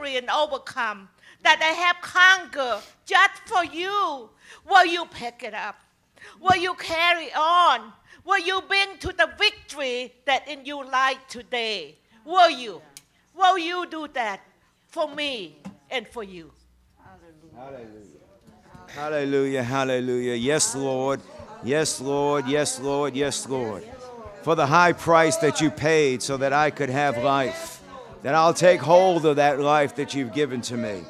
victory and overcome, that I have conquered just for you. Will you pick it up? Will you carry on? Will you bring to the victory that in your life today? Will you? Will you do that for me and for you? Hallelujah. Hallelujah. Hallelujah. Yes, Lord. Yes, Lord. Yes, Lord. Yes, Lord. For the high price that you paid so that I could have life, that I'll take hold of that life that you've given to me.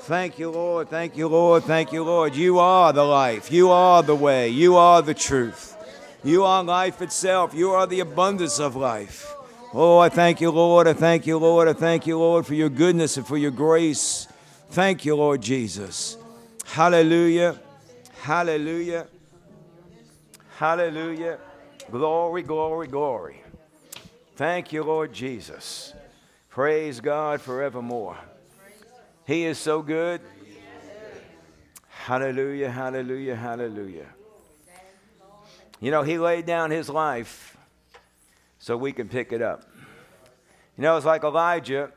Thank you, Lord. Thank you, Lord. Thank you, Lord. You are the life. You are the way. You are the truth. You are life itself. You are the abundance of life. Oh, I thank you, Lord. I thank you, Lord. I thank you, Lord, for your goodness and for your grace. Thank you, Lord Jesus. Hallelujah. Hallelujah. Hallelujah. Glory, glory, glory. Thank you, Lord Jesus. Praise God forevermore. He is so good. Hallelujah, hallelujah, hallelujah. You know, He laid down His life so we can pick it up. You know, it's like Elijah.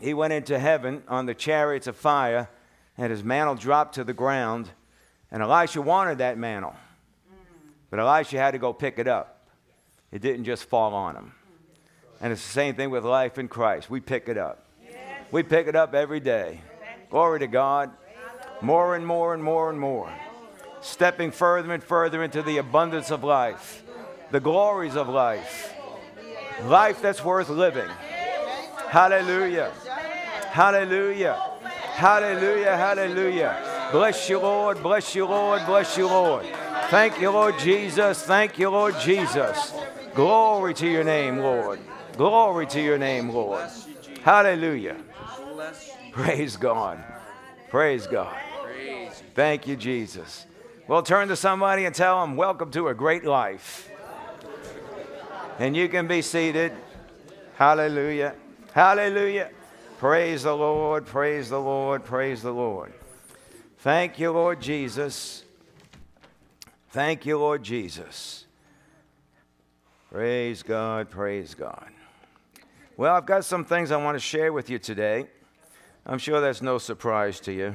He went into heaven on the chariots of fire, and his mantle dropped to the ground. And Elisha wanted that mantle. But Elisha had to go pick it up. It didn't just fall on him. And it's the same thing with life in Christ. We pick it up. We pick it up every day. Glory to God. More and more and more and more. Stepping further and further into the abundance of life, the glories of life. Life that's worth living. Hallelujah. Hallelujah. Hallelujah. Hallelujah. Bless you, Lord. Bless you, Lord. Bless you, Lord. Thank you, Lord Jesus. Thank you, Lord Jesus. Glory to your name, Lord. Glory to your name, Lord. Hallelujah. Praise God. Praise God. Thank you, Jesus. Well, turn to somebody and tell them, Welcome to a great life. And you can be seated. Hallelujah. Hallelujah. Praise the Lord. Praise the Lord. Praise the Lord. Thank you, Lord Jesus. Thank you, Lord Jesus. Praise God. Praise God. Well, I've got some things I want to share with you today. I'm sure that's no surprise to you.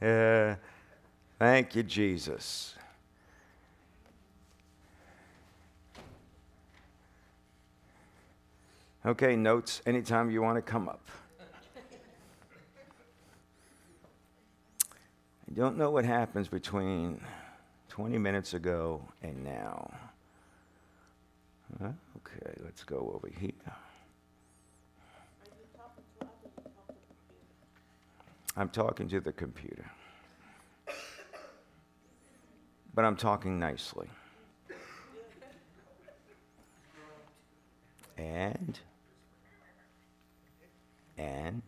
Thank you, Jesus. Okay, notes anytime you want to come up. I don't know what happens between 20 minutes ago and now. Okay, let's go over here. I'm talking to the computer. But I'm talking nicely. And, and,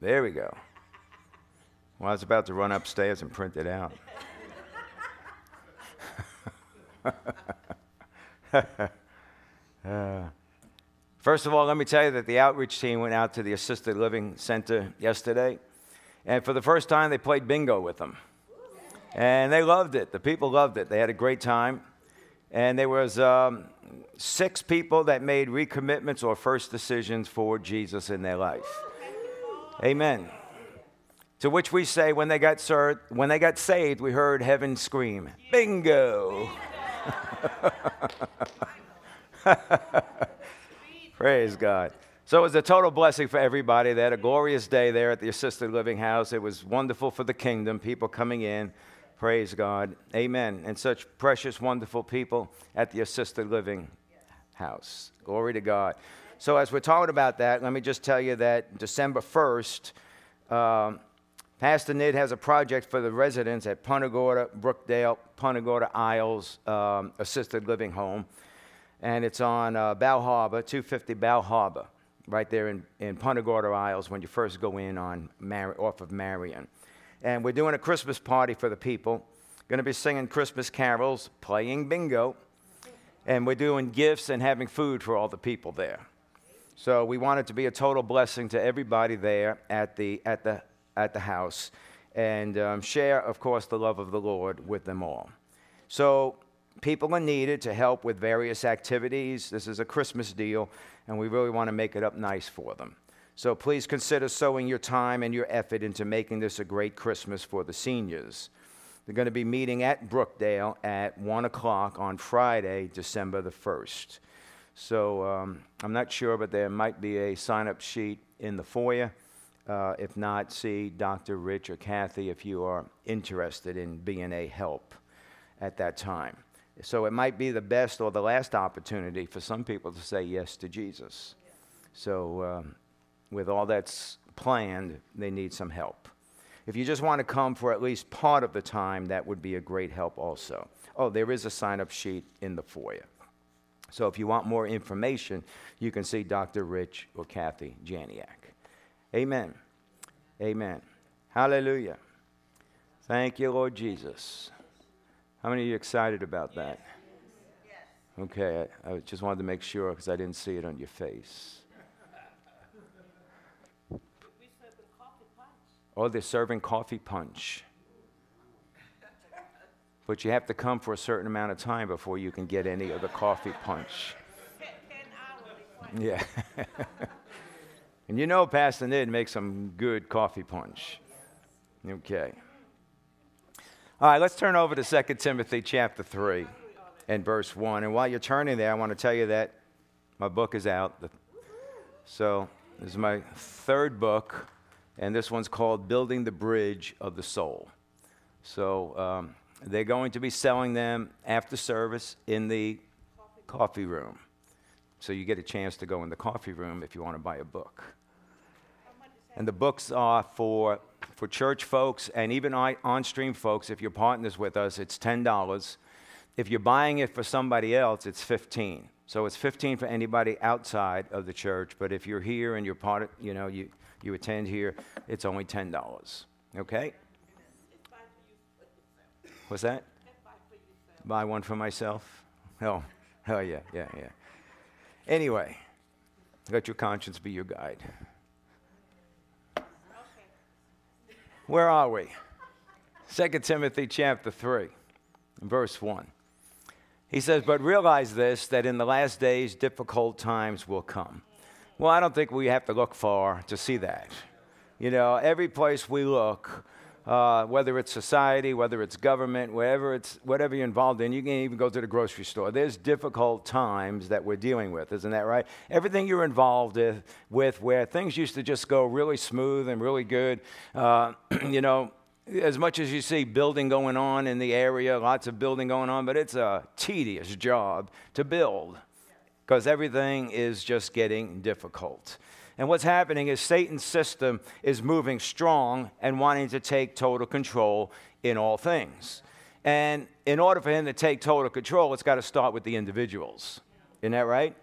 there we go. Well, I was about to run upstairs and print it out. uh, first of all, let me tell you that the outreach team went out to the assisted living center yesterday, and for the first time, they played bingo with them. And they loved it. The people loved it. They had a great time. And there was um, six people that made recommitments or first decisions for Jesus in their life. Amen. To which we say, when they got served, when they got saved, we heard heaven scream, "Bingo!" Praise God. So it was a total blessing for everybody. They had a glorious day there at the assisted living house. It was wonderful for the kingdom, people coming in. Praise God. Amen. And such precious, wonderful people at the assisted living house. Glory to God. So, as we're talking about that, let me just tell you that December 1st, um, Pastor Nid has a project for the residents at Punta Gorda, Brookdale, Punta Gorda Isles um, Assisted Living Home. And it's on uh, Bal Harbour, 250 Bal Harbour, right there in, in Punta Gorda Isles when you first go in on Mar- off of Marion. And we're doing a Christmas party for the people. Going to be singing Christmas carols, playing bingo, and we're doing gifts and having food for all the people there. So we want it to be a total blessing to everybody there at the, at the at the house. and um, share, of course, the love of the Lord with them all. So, people are needed to help with various activities. This is a Christmas deal, and we really want to make it up nice for them. So, please consider sowing your time and your effort into making this a great Christmas for the seniors. They're going to be meeting at Brookdale at 1 o'clock on Friday, December the 1st. So um, I'm not sure, but there might be a sign up sheet in the foyer. Uh, if not, see Dr. Rich or Kathy if you are interested in being a help at that time. So it might be the best or the last opportunity for some people to say yes to Jesus. So, um, with all that's planned, they need some help. If you just want to come for at least part of the time, that would be a great help also. Oh, there is a sign up sheet in the foyer. So if you want more information, you can see Dr. Rich or Kathy Janiak. Amen. Amen. Hallelujah. Thank you, Lord Jesus. How many of you excited about that? Okay, I, I just wanted to make sure because I didn't see it on your face. Oh, they're serving coffee punch. But you have to come for a certain amount of time before you can get any of the coffee punch. Yeah. And you know Pastor Ned makes some good coffee punch. Okay. All right, let's turn over to 2 Timothy chapter 3 and verse 1. And while you're turning there, I want to tell you that my book is out. So, this is my third book, and this one's called Building the Bridge of the Soul. So, um, they're going to be selling them after service in the coffee room. So, you get a chance to go in the coffee room if you want to buy a book. And the books are for, for church folks and even on stream folks. If you're partners with us, it's $10. If you're buying it for somebody else, it's 15 So it's 15 for anybody outside of the church. But if you're here and you're part of, you know, you, you attend here, it's only $10. Okay? What's that? Buy one for myself? Oh, oh yeah, yeah, yeah. Anyway, let your conscience be your guide. Where are we? 2 Timothy chapter 3, verse 1. He says, But realize this, that in the last days difficult times will come. Well, I don't think we have to look far to see that. You know, every place we look, uh, whether it's society, whether it's government, whatever, it's, whatever you're involved in, you can even go to the grocery store. There's difficult times that we're dealing with, isn't that right? Everything you're involved with, with where things used to just go really smooth and really good, uh, you know, as much as you see building going on in the area, lots of building going on, but it's a tedious job to build because everything is just getting difficult. And what's happening is Satan's system is moving strong and wanting to take total control in all things. And in order for him to take total control, it's got to start with the individuals. Isn't that right?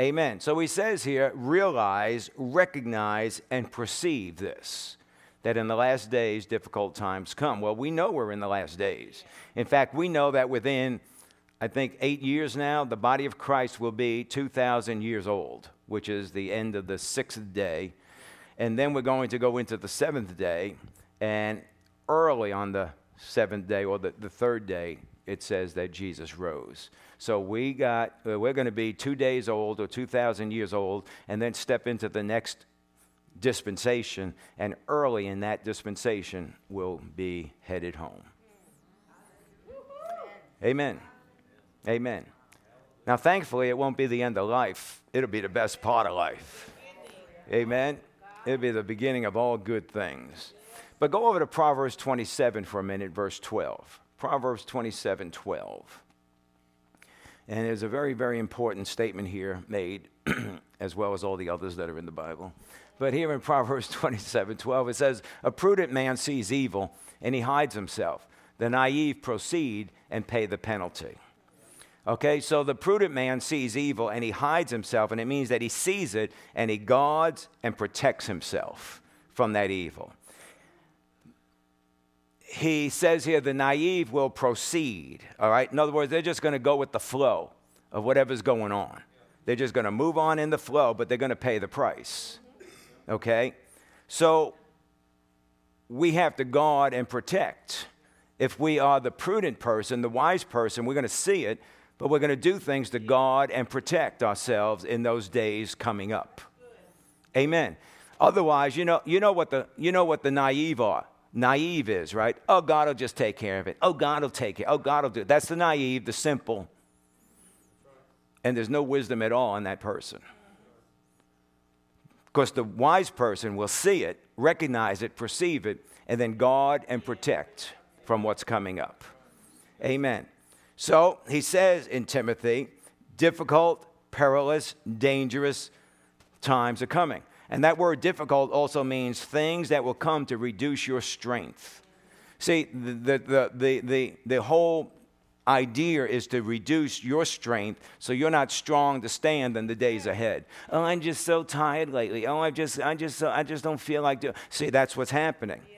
Amen. So he says here realize, recognize, and perceive this that in the last days difficult times come. Well, we know we're in the last days. In fact, we know that within, I think, eight years now, the body of Christ will be 2,000 years old which is the end of the sixth day. And then we're going to go into the seventh day. And early on the seventh day, or the, the third day, it says that Jesus rose. So we got, uh, we're going to be two days old or 2,000 years old, and then step into the next dispensation. And early in that dispensation, we'll be headed home. Amen. Amen. Now, thankfully, it won't be the end of life, it'll be the best part of life. Amen. It'll be the beginning of all good things. But go over to Proverbs 27 for a minute, verse 12. Proverbs 27 12. And there's a very, very important statement here made, as well as all the others that are in the Bible. But here in Proverbs 27 12, it says, A prudent man sees evil and he hides himself. The naive proceed and pay the penalty. Okay, so the prudent man sees evil and he hides himself, and it means that he sees it and he guards and protects himself from that evil. He says here the naive will proceed, all right? In other words, they're just going to go with the flow of whatever's going on. They're just going to move on in the flow, but they're going to pay the price, okay? So we have to guard and protect. If we are the prudent person, the wise person, we're going to see it, but we're going to do things to guard and protect ourselves in those days coming up. Amen. Otherwise, you know, you know what the you know what the naive are. Naive is, right? Oh, God will just take care of it. Oh, God will take it. Oh, God will do it. That's the naive, the simple. And there's no wisdom at all in that person. Because the wise person will see it, recognize it, perceive it, and then guard and protect from what's coming up. Amen. So he says in Timothy, difficult, perilous, dangerous times are coming. And that word difficult also means things that will come to reduce your strength. See, the, the, the, the, the whole idea is to reduce your strength so you're not strong to stand in the days ahead. Oh, I'm just so tired lately. Oh, I just, I just, I just don't feel like doing. See, that's what's happening. Yeah.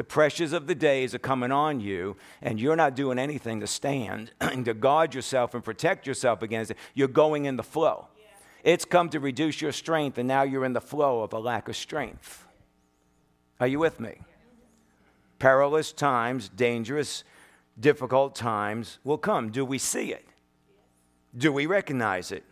The pressures of the days are coming on you, and you're not doing anything to stand and to guard yourself and protect yourself against it. You're going in the flow. Yeah. It's come to reduce your strength, and now you're in the flow of a lack of strength. Are you with me? Perilous times, dangerous difficult times will come. Do we see it? Do we recognize it?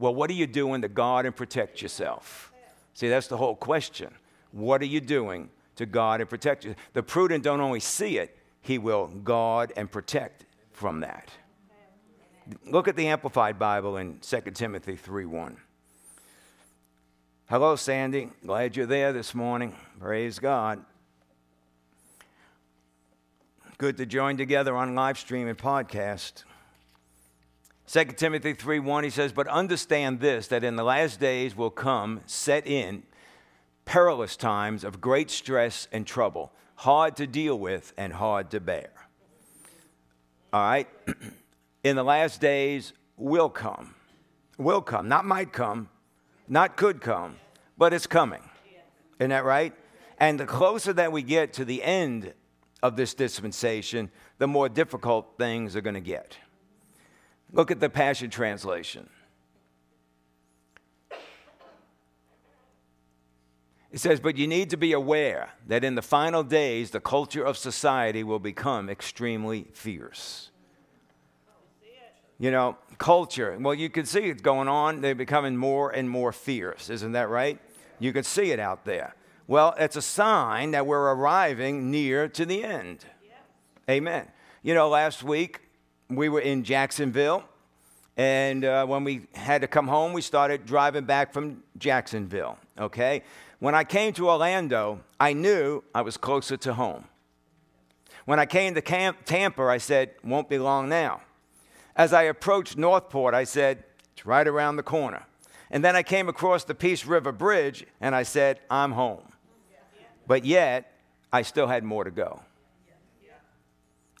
Well, what are you doing to guard and protect yourself? See, that's the whole question. What are you doing to guard and protect you? The prudent don't only see it, he will guard and protect from that. Look at the Amplified Bible in 2 Timothy 3:1. Hello, Sandy. Glad you're there this morning. Praise God good to join together on live stream and podcast. 2 Timothy 3 1, he says, But understand this, that in the last days will come, set in, perilous times of great stress and trouble, hard to deal with and hard to bear. All right? in the last days will come. Will come. Not might come, not could come, but it's coming. Isn't that right? And the closer that we get to the end of this dispensation, the more difficult things are going to get. Look at the Passion Translation. It says, But you need to be aware that in the final days, the culture of society will become extremely fierce. You know, culture, well, you can see it's going on. They're becoming more and more fierce. Isn't that right? You can see it out there. Well, it's a sign that we're arriving near to the end. Amen. You know, last week we were in Jacksonville, and uh, when we had to come home, we started driving back from Jacksonville. Okay? When I came to Orlando, I knew I was closer to home. When I came to Camp, Tampa, I said, won't be long now. As I approached Northport, I said, it's right around the corner. And then I came across the Peace River Bridge, and I said, I'm home. But yet, I still had more to go.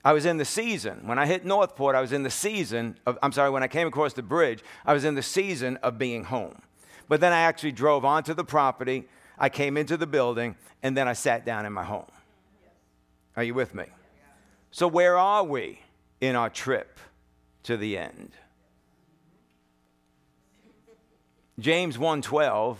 I was in the season. When I hit Northport, I was in the season of, I'm sorry, when I came across the bridge, I was in the season of being home. But then I actually drove onto the property, I came into the building, and then I sat down in my home. Are you with me? So, where are we in our trip to the end? James 1:12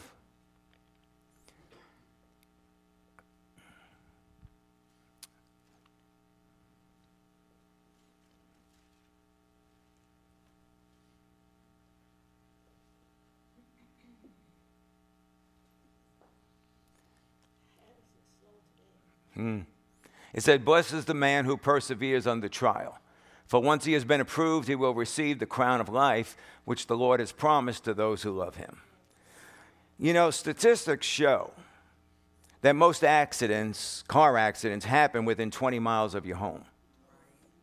Mm. It said, Blessed is the man who perseveres under trial. For once he has been approved, he will receive the crown of life, which the Lord has promised to those who love him. You know, statistics show that most accidents, car accidents, happen within 20 miles of your home.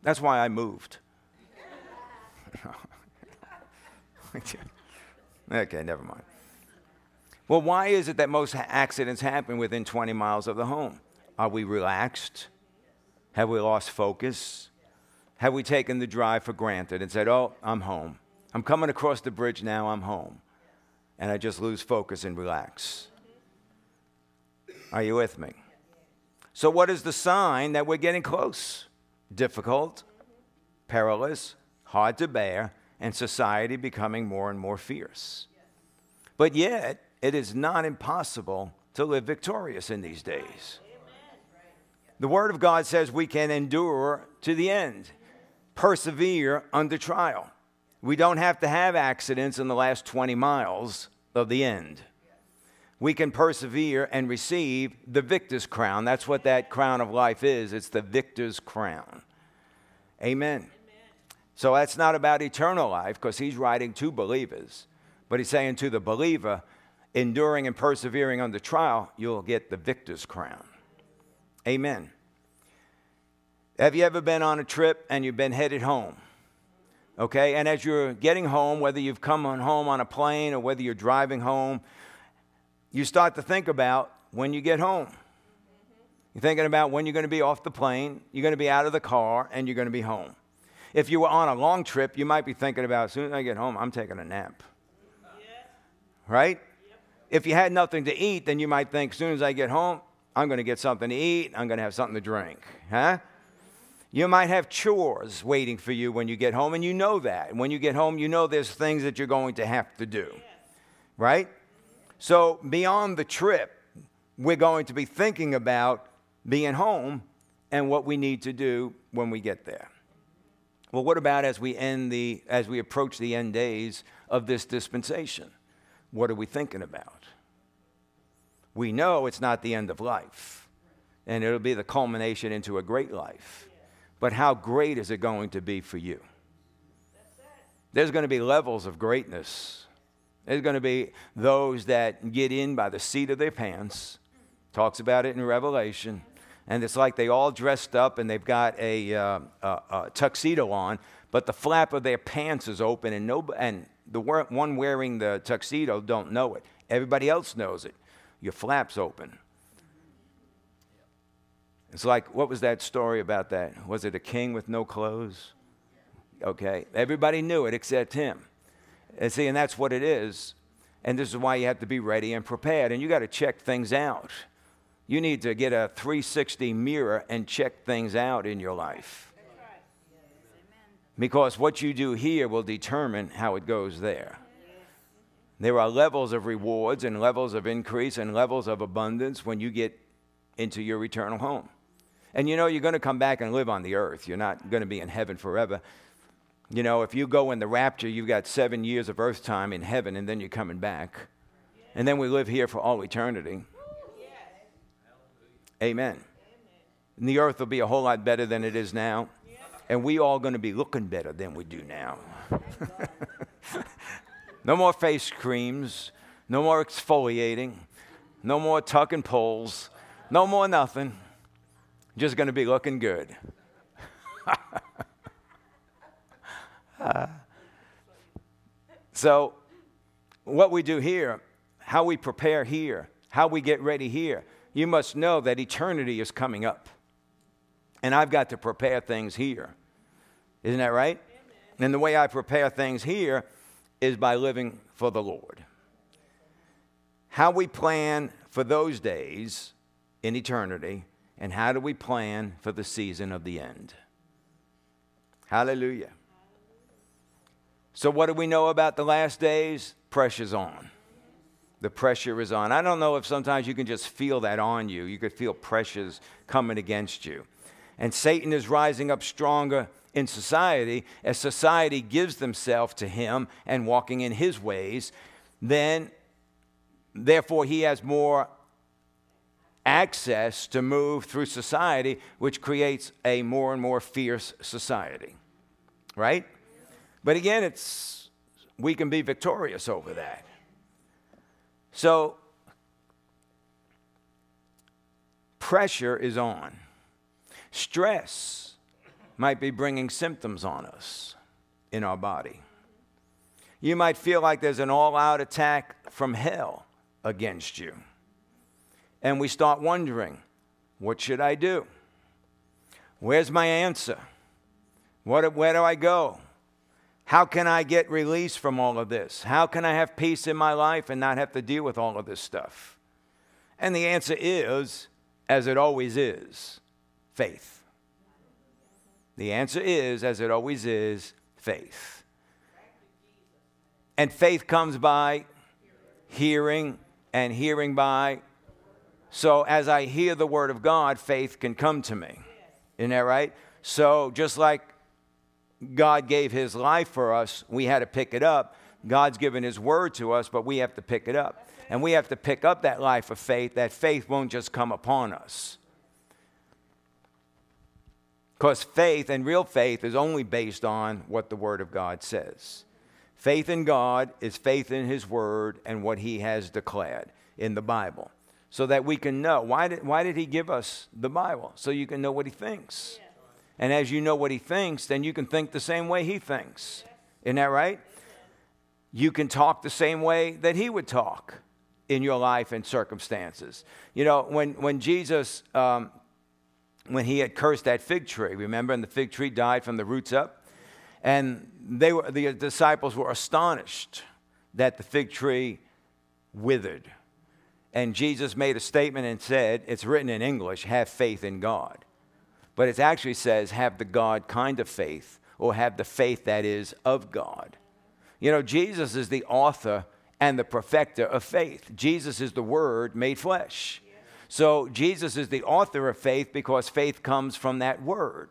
That's why I moved. okay, never mind. Well, why is it that most accidents happen within 20 miles of the home? Are we relaxed? Have we lost focus? Have we taken the drive for granted and said, oh, I'm home? I'm coming across the bridge now, I'm home. And I just lose focus and relax. Are you with me? So, what is the sign that we're getting close? Difficult, perilous, hard to bear, and society becoming more and more fierce. But yet, it is not impossible to live victorious in these days. The Word of God says we can endure to the end, persevere under trial. We don't have to have accidents in the last 20 miles of the end. We can persevere and receive the victor's crown. That's what that crown of life is it's the victor's crown. Amen. Amen. So that's not about eternal life because he's writing to believers, but he's saying to the believer, enduring and persevering under trial, you'll get the victor's crown. Amen. Have you ever been on a trip and you've been headed home? Okay, and as you're getting home, whether you've come on home on a plane or whether you're driving home, you start to think about when you get home. You're thinking about when you're going to be off the plane, you're going to be out of the car, and you're going to be home. If you were on a long trip, you might be thinking about as soon as I get home, I'm taking a nap. Right? If you had nothing to eat, then you might think, as soon as I get home, I'm going to get something to eat, I'm going to have something to drink. Huh? You might have chores waiting for you when you get home, and you know that. When you get home, you know there's things that you're going to have to do. Right? So, beyond the trip, we're going to be thinking about being home and what we need to do when we get there. Well, what about as we end the as we approach the end days of this dispensation? What are we thinking about? We know it's not the end of life, and it'll be the culmination into a great life. But how great is it going to be for you? There's going to be levels of greatness. There's going to be those that get in by the seat of their pants. Talks about it in Revelation and it's like they all dressed up and they've got a, uh, a, a tuxedo on, but the flap of their pants is open, and no, and the one wearing the tuxedo don't know it. Everybody else knows it. Your flap's open. It's like, what was that story about that? Was it a king with no clothes? Okay, everybody knew it except him. And see, and that's what it is. And this is why you have to be ready and prepared, and you got to check things out. You need to get a 360 mirror and check things out in your life. Because what you do here will determine how it goes there. There are levels of rewards and levels of increase and levels of abundance when you get into your eternal home. And you know, you're going to come back and live on the earth. You're not going to be in heaven forever. You know, if you go in the rapture, you've got seven years of earth time in heaven, and then you're coming back. And then we live here for all eternity. Amen. And the earth will be a whole lot better than it is now. And we all going to be looking better than we do now. no more face creams, no more exfoliating, no more tucking poles, no more nothing. Just going to be looking good. uh, so, what we do here, how we prepare here, how we get ready here, you must know that eternity is coming up. And I've got to prepare things here. Isn't that right? Amen. And the way I prepare things here is by living for the Lord. How we plan for those days in eternity, and how do we plan for the season of the end? Hallelujah. So, what do we know about the last days? Pressure's on the pressure is on. I don't know if sometimes you can just feel that on you. You could feel pressures coming against you. And Satan is rising up stronger in society as society gives themselves to him and walking in his ways. Then, therefore, he has more access to move through society, which creates a more and more fierce society. Right? But again, it's we can be victorious over that. So, pressure is on. Stress might be bringing symptoms on us in our body. You might feel like there's an all out attack from hell against you. And we start wondering, what should I do? Where's my answer? What, where do I go? How can I get release from all of this? How can I have peace in my life and not have to deal with all of this stuff? And the answer is, as it always is, faith. The answer is, as it always is, faith. And faith comes by hearing, and hearing by So as I hear the word of God, faith can come to me. Isn't that right? So just like God gave his life for us, we had to pick it up. God's given his word to us, but we have to pick it up. And we have to pick up that life of faith. That faith won't just come upon us. Because faith and real faith is only based on what the Word of God says. Faith in God is faith in His Word and what He has declared in the Bible. So that we can know. Why did, why did He give us the Bible? So you can know what He thinks. And as you know what He thinks, then you can think the same way He thinks. Isn't that right? You can talk the same way that He would talk in your life and circumstances. You know, when, when Jesus um, when he had cursed that fig tree. Remember, and the fig tree died from the roots up. And they were, the disciples were astonished that the fig tree withered. And Jesus made a statement and said, it's written in English, have faith in God. But it actually says, have the God kind of faith, or have the faith that is of God. You know, Jesus is the author and the perfecter of faith. Jesus is the Word made flesh. So Jesus is the author of faith because faith comes from that word.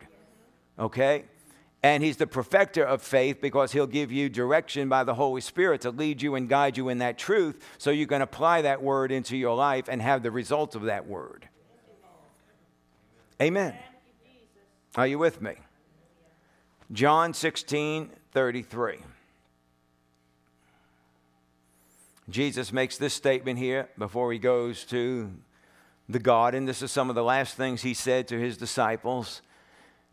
Okay? And he's the perfecter of faith because he'll give you direction by the Holy Spirit to lead you and guide you in that truth so you can apply that word into your life and have the results of that word. Amen. Are you with me? John 16 33. Jesus makes this statement here before he goes to the garden. This is some of the last things he said to his disciples.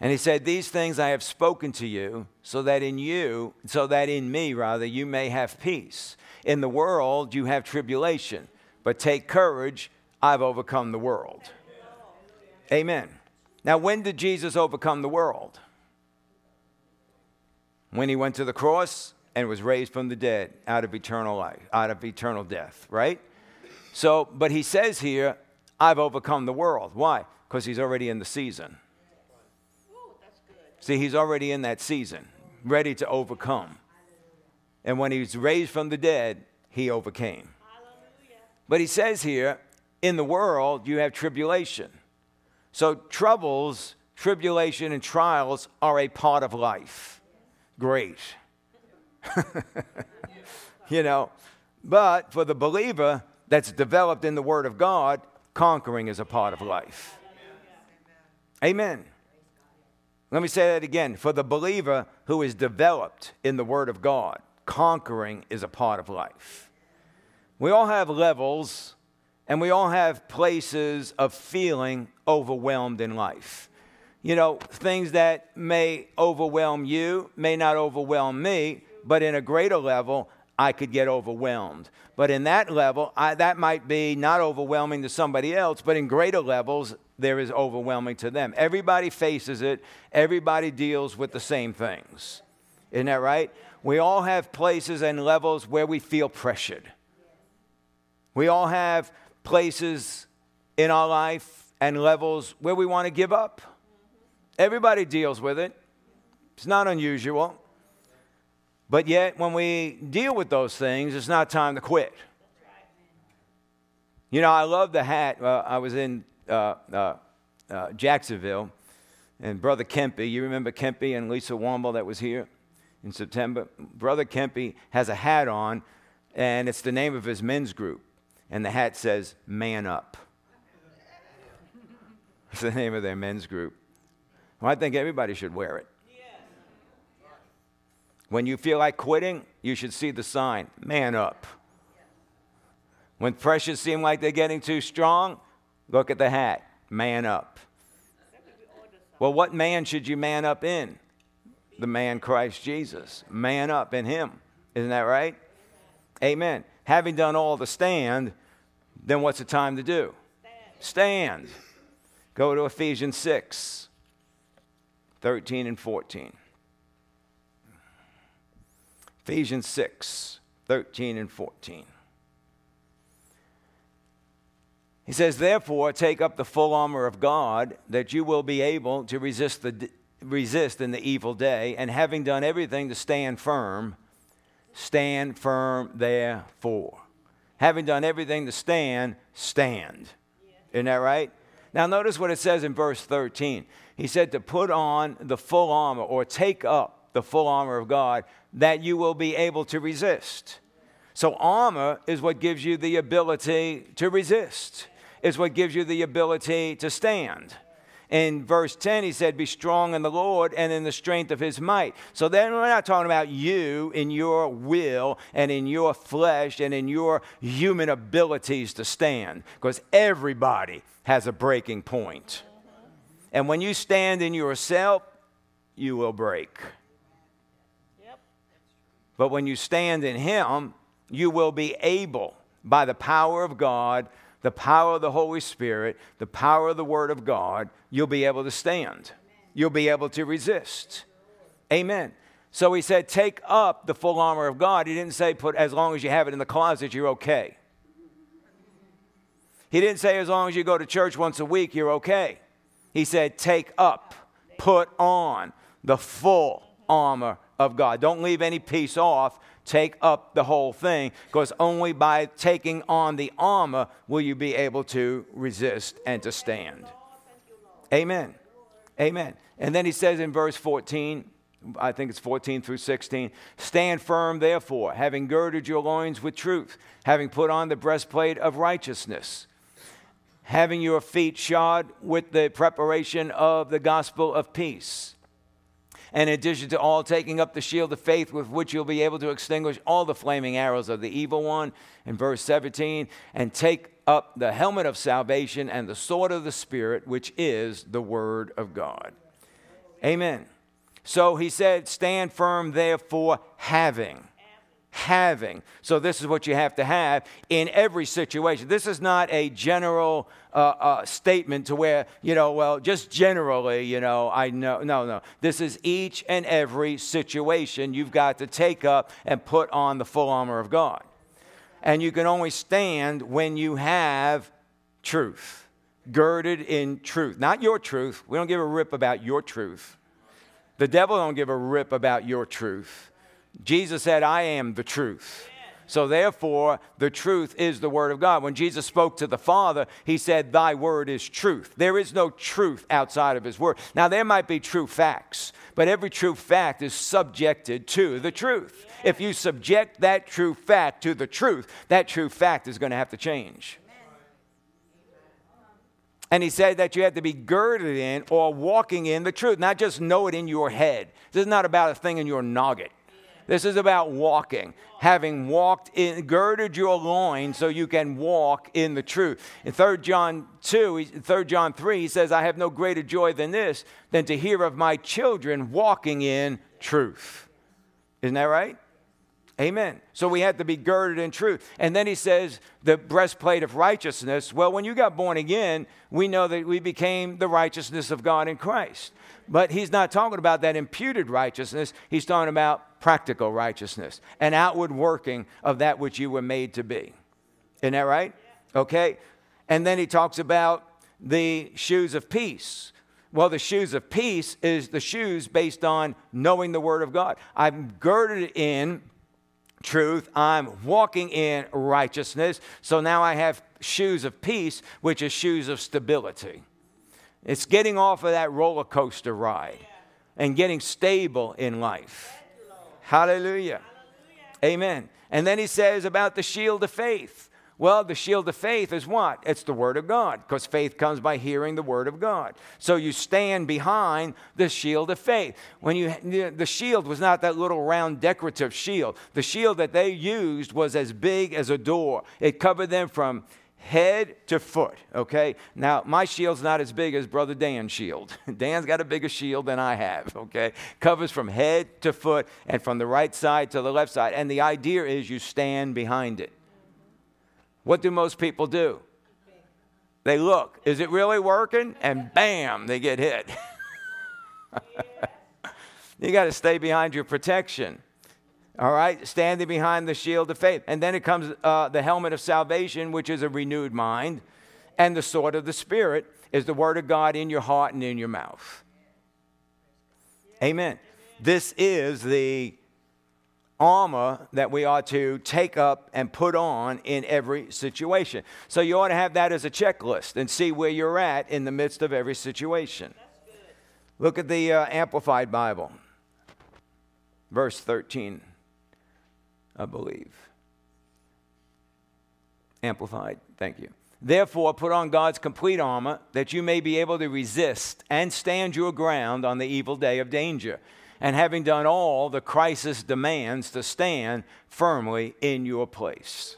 And he said, These things I have spoken to you, so that in you, so that in me, rather, you may have peace. In the world you have tribulation, but take courage, I've overcome the world. Amen. Now, when did Jesus overcome the world? When he went to the cross and was raised from the dead out of eternal life, out of eternal death, right? So, but he says here, I've overcome the world. Why? Because he's already in the season. See, he's already in that season, ready to overcome. And when he was raised from the dead, he overcame. But he says here, in the world, you have tribulation. So, troubles, tribulation, and trials are a part of life. Great. you know, but for the believer that's developed in the Word of God, conquering is a part of life. Amen. Let me say that again. For the believer who is developed in the Word of God, conquering is a part of life. We all have levels and we all have places of feeling overwhelmed in life. You know, things that may overwhelm you may not overwhelm me, but in a greater level, I could get overwhelmed. But in that level, I, that might be not overwhelming to somebody else, but in greater levels, there is overwhelming to them. Everybody faces it, everybody deals with the same things. Isn't that right? We all have places and levels where we feel pressured. We all have places in our life and levels where we want to give up. Everybody deals with it. It's not unusual. But yet, when we deal with those things, it's not time to quit. You know, I love the hat. Uh, I was in uh, uh, uh, Jacksonville, and Brother Kempy, you remember Kempy and Lisa Womble that was here in September? Brother Kempy has a hat on, and it's the name of his men's group. And the hat says, Man Up. It's the name of their men's group. Well, I think everybody should wear it. When you feel like quitting, you should see the sign man up. When pressures seem like they're getting too strong, look at the hat man up. Well, what man should you man up in? The man Christ Jesus. Man up in him. Isn't that right? Amen. Having done all the stand, then what's the time to do? Stand. Go to Ephesians 6 13 and 14. Ephesians 6 13 and 14. He says, Therefore, take up the full armor of God, that you will be able to resist, the, resist in the evil day, and having done everything to stand firm, stand firm therefore. Having done everything to stand, stand. Isn't that right? Now, notice what it says in verse 13. He said to put on the full armor or take up the full armor of God that you will be able to resist. So, armor is what gives you the ability to resist, is what gives you the ability to stand. In verse 10, he said, Be strong in the Lord and in the strength of his might. So then we're not talking about you in your will and in your flesh and in your human abilities to stand, because everybody has a breaking point. And when you stand in yourself, you will break. But when you stand in him, you will be able, by the power of God, the power of the Holy Spirit, the power of the Word of God, you'll be able to stand. You'll be able to resist. Amen. So he said, take up the full armor of God. He didn't say, put as long as you have it in the closet, you're okay. He didn't say, as long as you go to church once a week, you're okay. He said, take up, put on the full armor of God. Don't leave any piece off take up the whole thing because only by taking on the armor will you be able to resist and to stand. Amen. Amen. And then he says in verse 14, I think it's 14 through 16, stand firm, therefore, having girded your loins with truth, having put on the breastplate of righteousness, having your feet shod with the preparation of the gospel of peace in addition to all, taking up the shield of faith with which you'll be able to extinguish all the flaming arrows of the evil one. In verse 17, and take up the helmet of salvation and the sword of the Spirit, which is the word of God. Amen. So he said, Stand firm, therefore, having having. So, this is what you have to have in every situation. This is not a general uh, uh, statement to where, you know, well, just generally, you know, I know. No, no. This is each and every situation you've got to take up and put on the full armor of God. And you can only stand when you have truth, girded in truth. Not your truth. We don't give a rip about your truth. The devil don't give a rip about your truth. Jesus said, I am the truth. So, therefore, the truth is the Word of God. When Jesus spoke to the Father, He said, Thy Word is truth. There is no truth outside of His Word. Now, there might be true facts, but every true fact is subjected to the truth. If you subject that true fact to the truth, that true fact is going to have to change. And he said that you had to be girded in or walking in the truth, not just know it in your head. This is not about a thing in your noggin. This is about walking, having walked in, girded your loins so you can walk in the truth. In 3 John 2, 3 John 3, he says, I have no greater joy than this, than to hear of my children walking in truth. Isn't that right? Amen. So we had to be girded in truth. And then he says, the breastplate of righteousness. Well, when you got born again, we know that we became the righteousness of God in Christ. But he's not talking about that imputed righteousness. He's talking about practical righteousness, an outward working of that which you were made to be. Isn't that right? Okay. And then he talks about the shoes of peace. Well, the shoes of peace is the shoes based on knowing the Word of God. I'm girded in truth. I'm walking in righteousness. So now I have shoes of peace, which is shoes of stability. It's getting off of that roller coaster ride and getting stable in life. Hallelujah. Amen. And then he says about the shield of faith. Well, the shield of faith is what? It's the Word of God, because faith comes by hearing the Word of God. So you stand behind the shield of faith. When you, the shield was not that little round decorative shield. The shield that they used was as big as a door. It covered them from head to foot, okay? Now, my shield's not as big as Brother Dan's shield. Dan's got a bigger shield than I have, okay? Covers from head to foot and from the right side to the left side. And the idea is you stand behind it. What do most people do? They look, is it really working? And bam, they get hit. you got to stay behind your protection. All right, standing behind the shield of faith. And then it comes uh, the helmet of salvation, which is a renewed mind. And the sword of the Spirit is the word of God in your heart and in your mouth. Amen. This is the armor that we are to take up and put on in every situation. So you ought to have that as a checklist and see where you're at in the midst of every situation. Look at the uh, Amplified Bible, verse 13, I believe. Amplified, thank you. Therefore, put on God's complete armor that you may be able to resist and stand your ground on the evil day of danger and having done all the crisis demands to stand firmly in your place.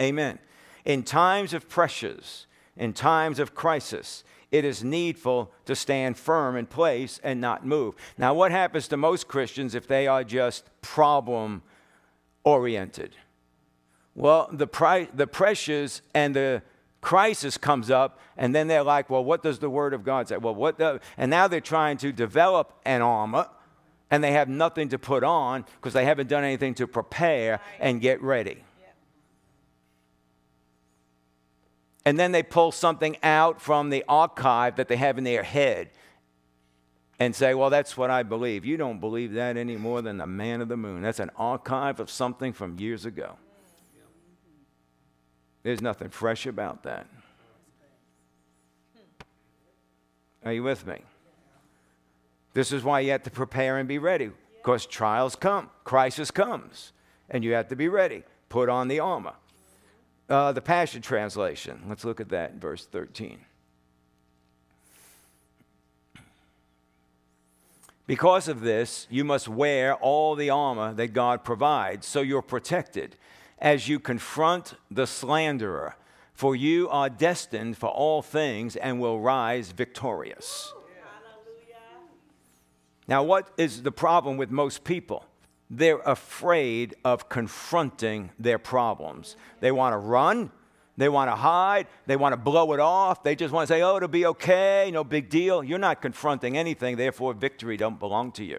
Amen. In times of pressures, in times of crisis, it is needful to stand firm in place and not move. Now, what happens to most Christians if they are just problem oriented? Well, the, pri- the pressures and the crisis comes up, and then they're like, well, what does the Word of God say? Well, what the, and now they're trying to develop an armor, and they have nothing to put on because they haven't done anything to prepare and get ready. And then they pull something out from the archive that they have in their head and say, Well, that's what I believe. You don't believe that any more than the man of the moon. That's an archive of something from years ago. There's nothing fresh about that. Are you with me? This is why you have to prepare and be ready because trials come, crisis comes, and you have to be ready. Put on the armor. Uh, the Passion Translation, let's look at that in verse 13. Because of this, you must wear all the armor that God provides so you're protected as you confront the slanderer, for you are destined for all things and will rise victorious. Now, what is the problem with most people? They're afraid of confronting their problems. They want to run, they want to hide, they want to blow it off. They just want to say, "Oh, it'll be okay, no big deal." You're not confronting anything, therefore victory don't belong to you.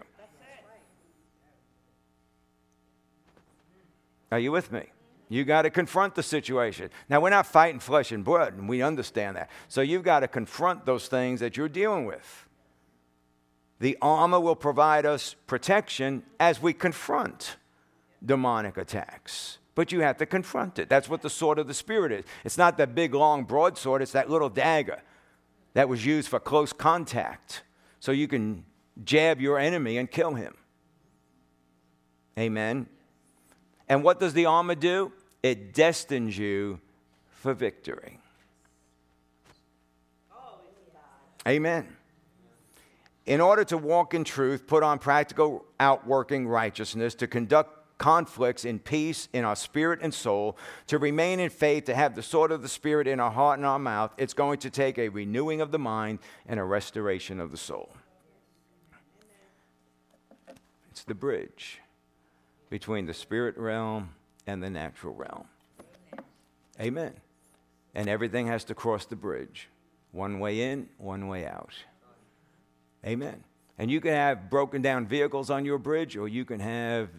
Are you with me? You got to confront the situation. Now, we're not fighting flesh and blood, and we understand that. So you've got to confront those things that you're dealing with. The armor will provide us protection as we confront demonic attacks. But you have to confront it. That's what the sword of the Spirit is. It's not that big, long broadsword, it's that little dagger that was used for close contact so you can jab your enemy and kill him. Amen. And what does the armor do? It destines you for victory. Amen. In order to walk in truth, put on practical outworking righteousness, to conduct conflicts in peace in our spirit and soul, to remain in faith, to have the sword of the Spirit in our heart and our mouth, it's going to take a renewing of the mind and a restoration of the soul. It's the bridge between the spirit realm and the natural realm. Amen. And everything has to cross the bridge one way in, one way out. Amen. And you can have broken down vehicles on your bridge, or you can have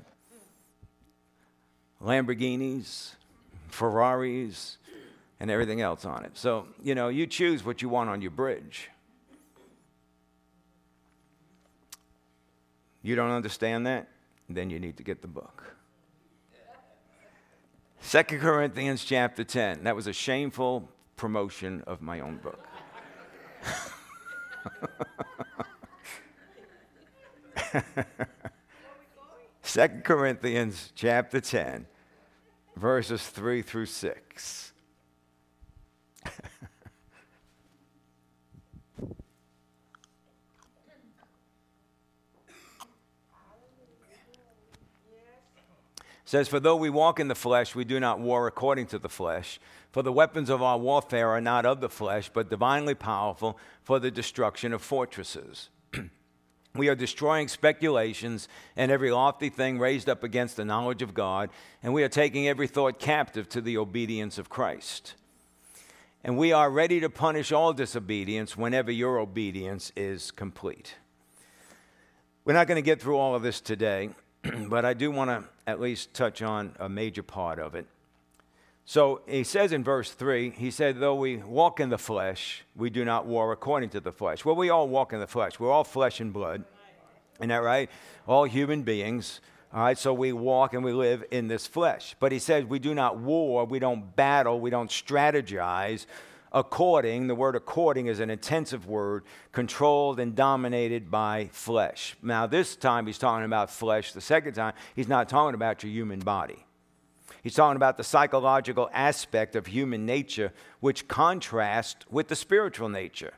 Lamborghinis, Ferraris, and everything else on it. So, you know, you choose what you want on your bridge. You don't understand that? then you need to get the book. Second Corinthians chapter 10. That was a shameful promotion of my own book. Second Corinthians chapter 10, verses 3 through 6. says, For though we walk in the flesh, we do not war according to the flesh. For the weapons of our warfare are not of the flesh, but divinely powerful for the destruction of fortresses. We are destroying speculations and every lofty thing raised up against the knowledge of God, and we are taking every thought captive to the obedience of Christ. And we are ready to punish all disobedience whenever your obedience is complete. We're not going to get through all of this today. but I do want to at least touch on a major part of it. So he says in verse 3, he said, Though we walk in the flesh, we do not war according to the flesh. Well, we all walk in the flesh. We're all flesh and blood. Isn't that right? All human beings All right, so we walk and we live in this flesh. But he says we do not war, we don't battle, we don't strategize according. The word according is an intensive word, controlled and dominated by flesh. Now, this time he's talking about flesh. The second time, he's not talking about your human body. He's talking about the psychological aspect of human nature, which contrasts with the spiritual nature.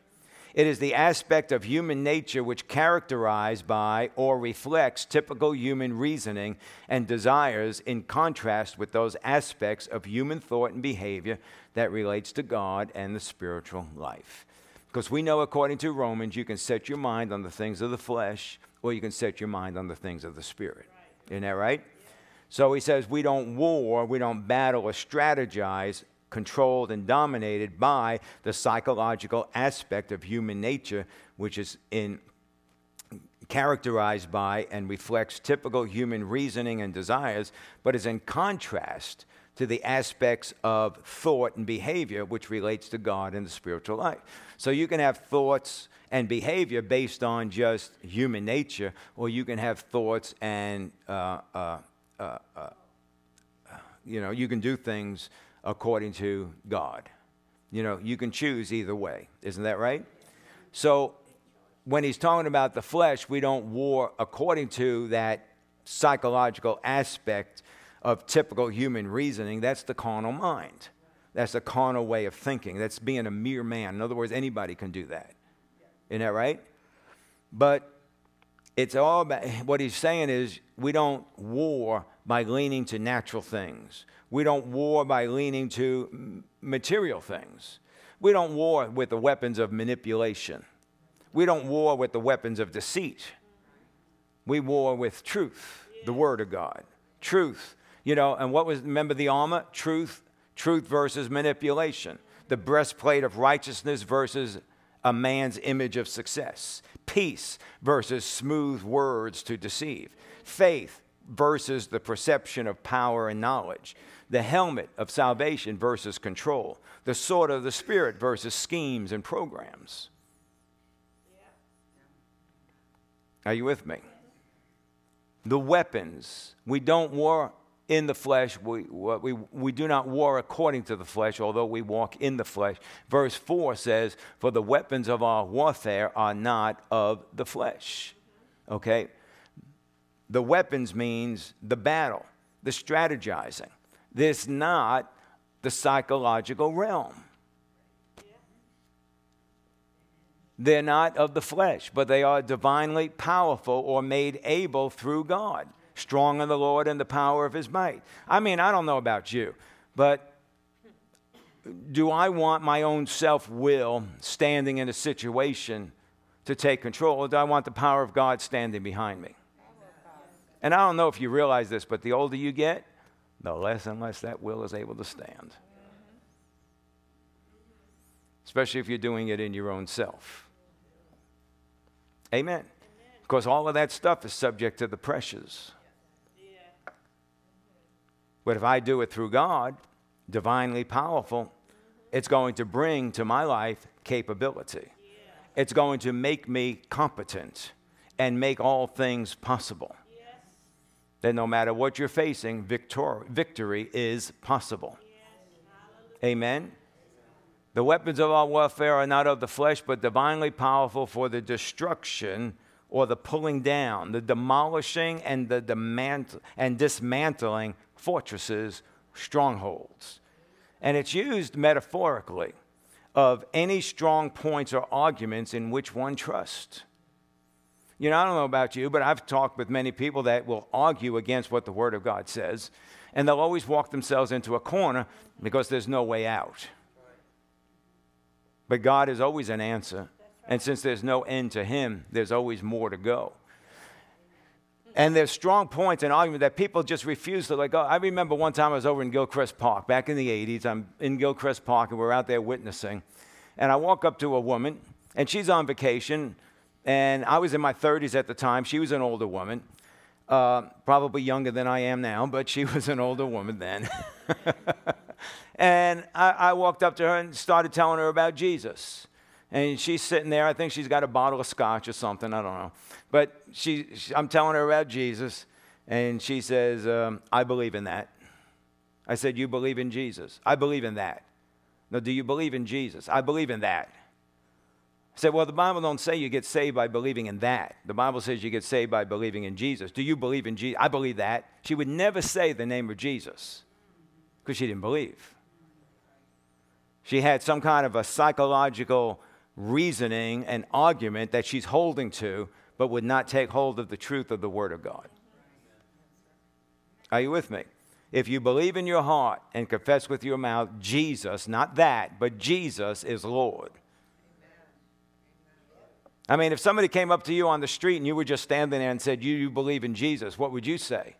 It is the aspect of human nature which characterized by or reflects typical human reasoning and desires in contrast with those aspects of human thought and behavior that relates to God and the spiritual life. Because we know according to Romans you can set your mind on the things of the flesh or you can set your mind on the things of the spirit. Isn't that right? So he says we don't war, we don't battle or strategize controlled and dominated by the psychological aspect of human nature, which is in characterized by and reflects typical human reasoning and desires, but is in contrast to the aspects of thought and behavior which relates to God and the spiritual life. So you can have thoughts and behavior based on just human nature, or you can have thoughts and, uh, uh, uh, uh you know, you can do things according to God. You know, you can choose either way. Isn't that right? So when he's talking about the flesh, we don't war according to that psychological aspect of typical human reasoning. That's the carnal mind. That's the carnal way of thinking. That's being a mere man. In other words, anybody can do that. Isn't that right? But it's all about what he's saying is we don't war by leaning to natural things. We don't war by leaning to material things. We don't war with the weapons of manipulation. We don't war with the weapons of deceit. We war with truth, the Word of God. Truth. You know, and what was, remember the armor? Truth, truth versus manipulation. The breastplate of righteousness versus a man's image of success. Peace versus smooth words to deceive. Faith versus the perception of power and knowledge the helmet of salvation versus control, the sword of the Spirit versus schemes and programs. Are you with me? The weapons. We don't war in the flesh. We, we, we do not war according to the flesh, although we walk in the flesh. Verse 4 says, For the weapons of our warfare are not of the flesh. Okay? The weapons means the battle, the strategizing. This not the psychological realm. They're not of the flesh, but they are divinely powerful or made able through God, strong in the Lord and the power of his might. I mean, I don't know about you, but do I want my own self will standing in a situation to take control, or do I want the power of God standing behind me? And I don't know if you realize this, but the older you get, the less and less that will is able to stand. Especially if you're doing it in your own self. Amen. Because all of that stuff is subject to the pressures. But if I do it through God, divinely powerful, it's going to bring to my life capability. It's going to make me competent and make all things possible that no matter what you're facing, victor- victory is possible. Amen. The weapons of our warfare are not of the flesh, but divinely powerful for the destruction or the pulling down, the demolishing and the demant- and dismantling fortresses, strongholds. And it's used metaphorically of any strong points or arguments in which one trusts. You know, I don't know about you, but I've talked with many people that will argue against what the Word of God says, and they'll always walk themselves into a corner because there's no way out. But God is always an answer, and since there's no end to Him, there's always more to go. And there's strong points in argument that people just refuse to let go. I remember one time I was over in Gilchrist Park back in the 80s. I'm in Gilchrist Park and we're out there witnessing. And I walk up to a woman, and she's on vacation and I was in my 30s at the time. She was an older woman, uh, probably younger than I am now, but she was an older woman then. and I, I walked up to her and started telling her about Jesus. And she's sitting there. I think she's got a bottle of scotch or something. I don't know. But she, she I'm telling her about Jesus. And she says, um, I believe in that. I said, You believe in Jesus? I believe in that. No, do you believe in Jesus? I believe in that. I said, Well, the Bible don't say you get saved by believing in that. The Bible says you get saved by believing in Jesus. Do you believe in Jesus? I believe that. She would never say the name of Jesus because she didn't believe. She had some kind of a psychological reasoning and argument that she's holding to, but would not take hold of the truth of the Word of God. Are you with me? If you believe in your heart and confess with your mouth Jesus, not that, but Jesus is Lord. I mean, if somebody came up to you on the street and you were just standing there and said, You, you believe in Jesus, what would you say?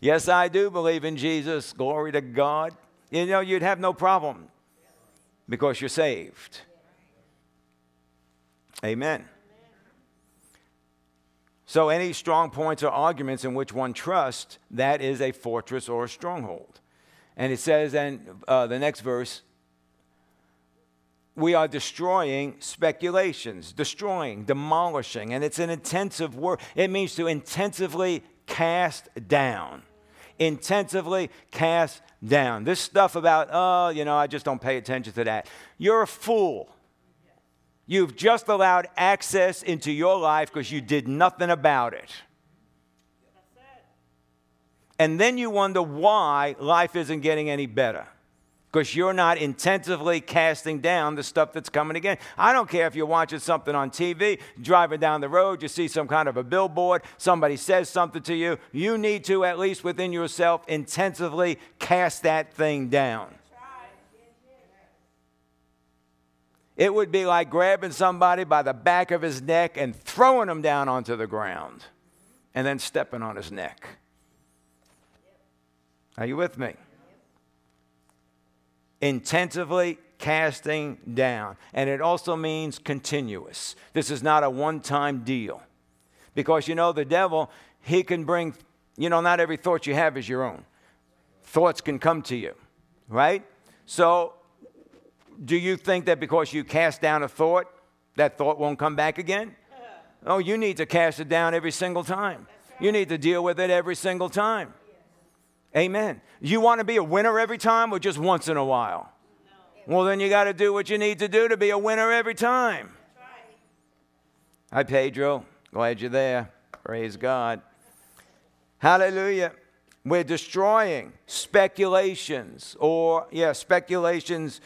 Yes, I do believe in Jesus. Glory to God. You know, you'd have no problem because you're saved. Amen. So, any strong points or arguments in which one trusts, that is a fortress or a stronghold. And it says, and uh, the next verse, we are destroying speculations, destroying, demolishing, and it's an intensive word. It means to intensively cast down. Intensively cast down. This stuff about, oh, you know, I just don't pay attention to that. You're a fool. You've just allowed access into your life because you did nothing about it. And then you wonder why life isn't getting any better because you're not intensively casting down the stuff that's coming again. I don't care if you're watching something on TV, driving down the road, you see some kind of a billboard, somebody says something to you. You need to, at least within yourself, intensively cast that thing down. It would be like grabbing somebody by the back of his neck and throwing him down onto the ground and then stepping on his neck. Are you with me? Intensively casting down. And it also means continuous. This is not a one time deal. Because you know, the devil, he can bring, you know, not every thought you have is your own. Thoughts can come to you, right? So, do you think that because you cast down a thought, that thought won't come back again? Oh, you need to cast it down every single time. You need to deal with it every single time. Amen. You want to be a winner every time or just once in a while? Well, then you got to do what you need to do to be a winner every time. Hi, Pedro. Glad you're there. Praise God. Hallelujah. We're destroying speculations or, yeah, speculations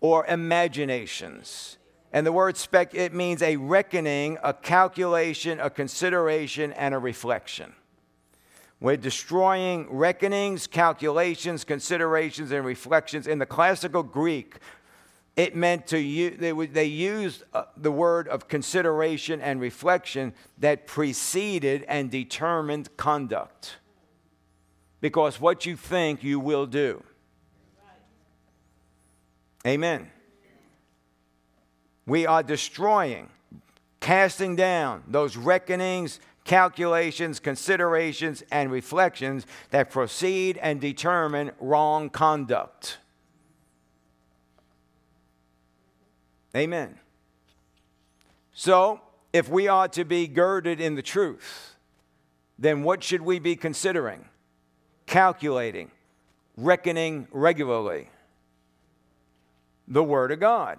or imaginations. And the word spec, it means a reckoning, a calculation, a consideration, and a reflection. We're destroying reckonings, calculations, considerations, and reflections. In the classical Greek, it meant to use, they, they used uh, the word of consideration and reflection that preceded and determined conduct. Because what you think, you will do. Amen. We are destroying, casting down those reckonings, calculations, considerations, and reflections that proceed and determine wrong conduct. Amen. So, if we are to be girded in the truth, then what should we be considering, calculating, reckoning regularly? The Word of God.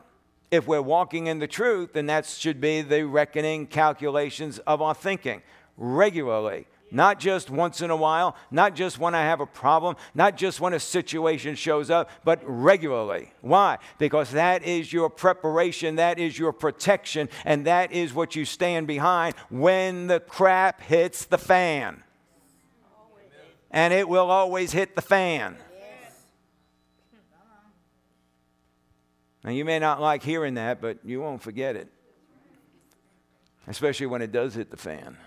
If we're walking in the truth, then that should be the reckoning calculations of our thinking regularly. Not just once in a while, not just when I have a problem, not just when a situation shows up, but regularly. Why? Because that is your preparation, that is your protection, and that is what you stand behind when the crap hits the fan. And it will always hit the fan. Now, you may not like hearing that, but you won't forget it, especially when it does hit the fan.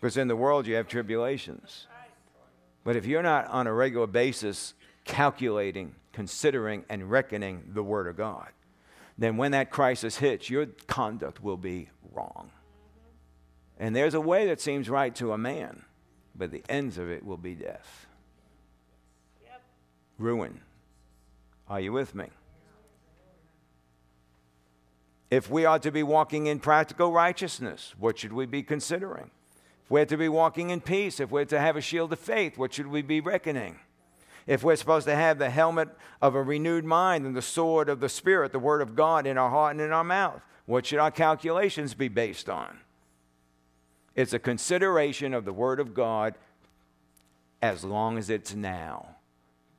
Because in the world you have tribulations. But if you're not on a regular basis calculating, considering, and reckoning the Word of God, then when that crisis hits, your conduct will be wrong. And there's a way that seems right to a man, but the ends of it will be death. Ruin. Are you with me? If we are to be walking in practical righteousness, what should we be considering? If we're to be walking in peace, if we're to have a shield of faith, what should we be reckoning? If we're supposed to have the helmet of a renewed mind and the sword of the Spirit, the Word of God, in our heart and in our mouth, what should our calculations be based on? It's a consideration of the Word of God as long as it's now,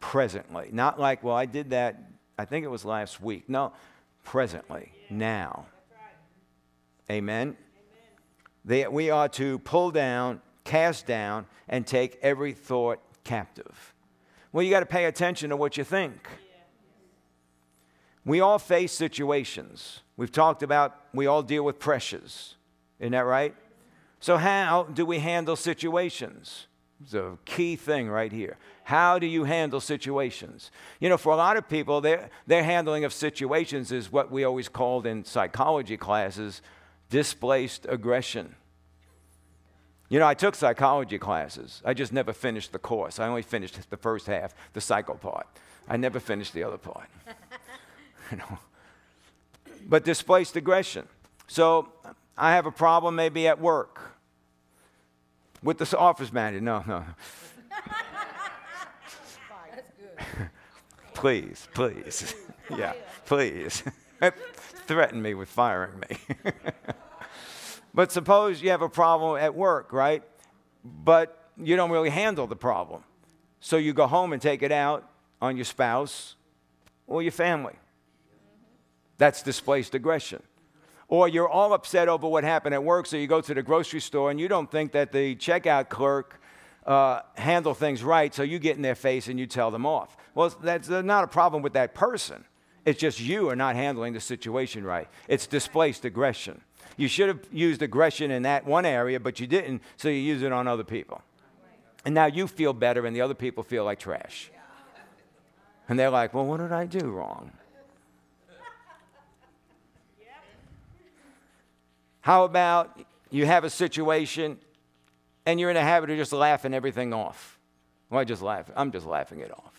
presently. Not like, well, I did that, I think it was last week. No, presently, now. Amen. They, we are to pull down, cast down, and take every thought captive. Well, you got to pay attention to what you think. We all face situations. We've talked about we all deal with pressures. Isn't that right? So, how do we handle situations? It's a key thing right here. How do you handle situations? You know, for a lot of people, their, their handling of situations is what we always called in psychology classes displaced aggression. You know, I took psychology classes. I just never finished the course. I only finished the first half, the psycho part. I never finished the other part. you know. But displaced aggression. So I have a problem maybe at work with the office manager. No, no. please, please. yeah, please. Threaten me with firing me. But suppose you have a problem at work, right? But you don't really handle the problem. So you go home and take it out on your spouse or your family. That's displaced aggression. Or you're all upset over what happened at work, so you go to the grocery store and you don't think that the checkout clerk uh, handled things right, so you get in their face and you tell them off. Well, that's not a problem with that person. It's just you are not handling the situation right. It's displaced aggression. You should have used aggression in that one area, but you didn't, so you use it on other people. And now you feel better, and the other people feel like trash. And they're like, well, what did I do wrong? How about you have a situation and you're in a habit of just laughing everything off? Why just laugh. I'm just laughing it off.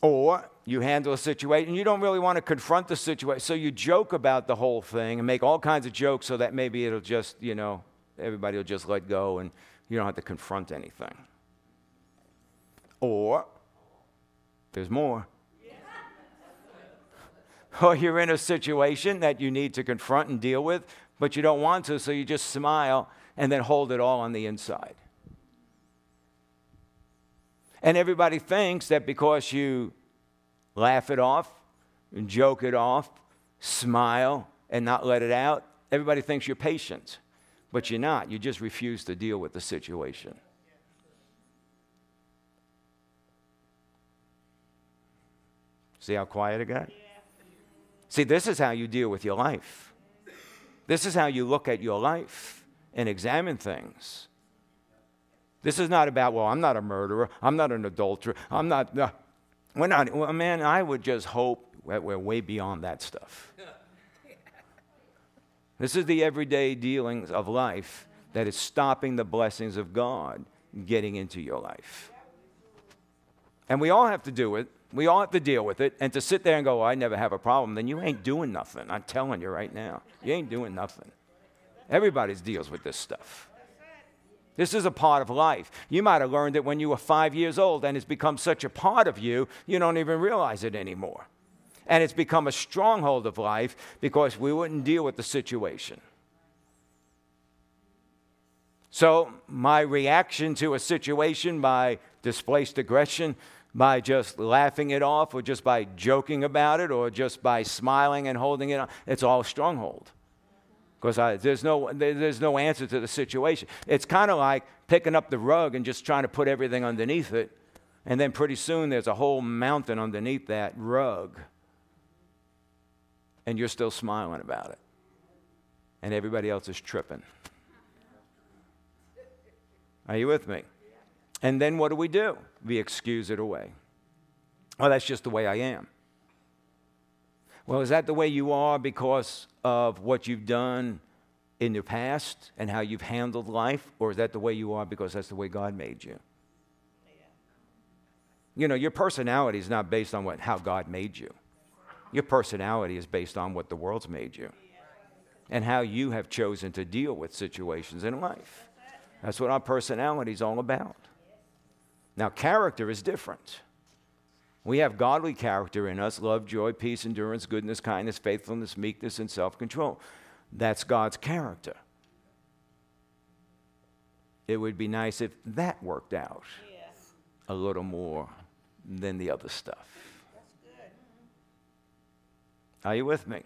Or you handle a situation, you don't really want to confront the situation, so you joke about the whole thing and make all kinds of jokes so that maybe it'll just, you know, everybody will just let go and you don't have to confront anything. Or, there's more. or you're in a situation that you need to confront and deal with, but you don't want to, so you just smile and then hold it all on the inside. And everybody thinks that because you laugh it off joke it off, smile and not let it out, everybody thinks you're patient. But you're not. You just refuse to deal with the situation. See how quiet it got? See, this is how you deal with your life. This is how you look at your life and examine things. This is not about, well, I'm not a murderer, I'm not an adulterer, I'm not. No. We're not, well, man, I would just hope that we're way beyond that stuff. This is the everyday dealings of life that is stopping the blessings of God getting into your life. And we all have to do it. We all have to deal with it. And to sit there and go, well, I never have a problem, then you ain't doing nothing. I'm telling you right now. You ain't doing nothing. Everybody deals with this stuff. This is a part of life. You might have learned it when you were five years old, and it's become such a part of you, you don't even realize it anymore. And it's become a stronghold of life because we wouldn't deal with the situation. So, my reaction to a situation by displaced aggression, by just laughing it off, or just by joking about it, or just by smiling and holding it on, it's all stronghold because there's, no, there's no answer to the situation. It's kind of like picking up the rug and just trying to put everything underneath it, and then pretty soon there's a whole mountain underneath that rug, and you're still smiling about it, and everybody else is tripping. Are you with me? And then what do we do? We excuse it away. Well, that's just the way I am. Well, is that the way you are because of what you've done in your past and how you've handled life? Or is that the way you are because that's the way God made you? You know, your personality is not based on what, how God made you. Your personality is based on what the world's made you and how you have chosen to deal with situations in life. That's what our personality is all about. Now, character is different. We have godly character in us love, joy, peace, endurance, goodness, kindness, faithfulness, meekness, and self control. That's God's character. It would be nice if that worked out a little more than the other stuff. Are you with me?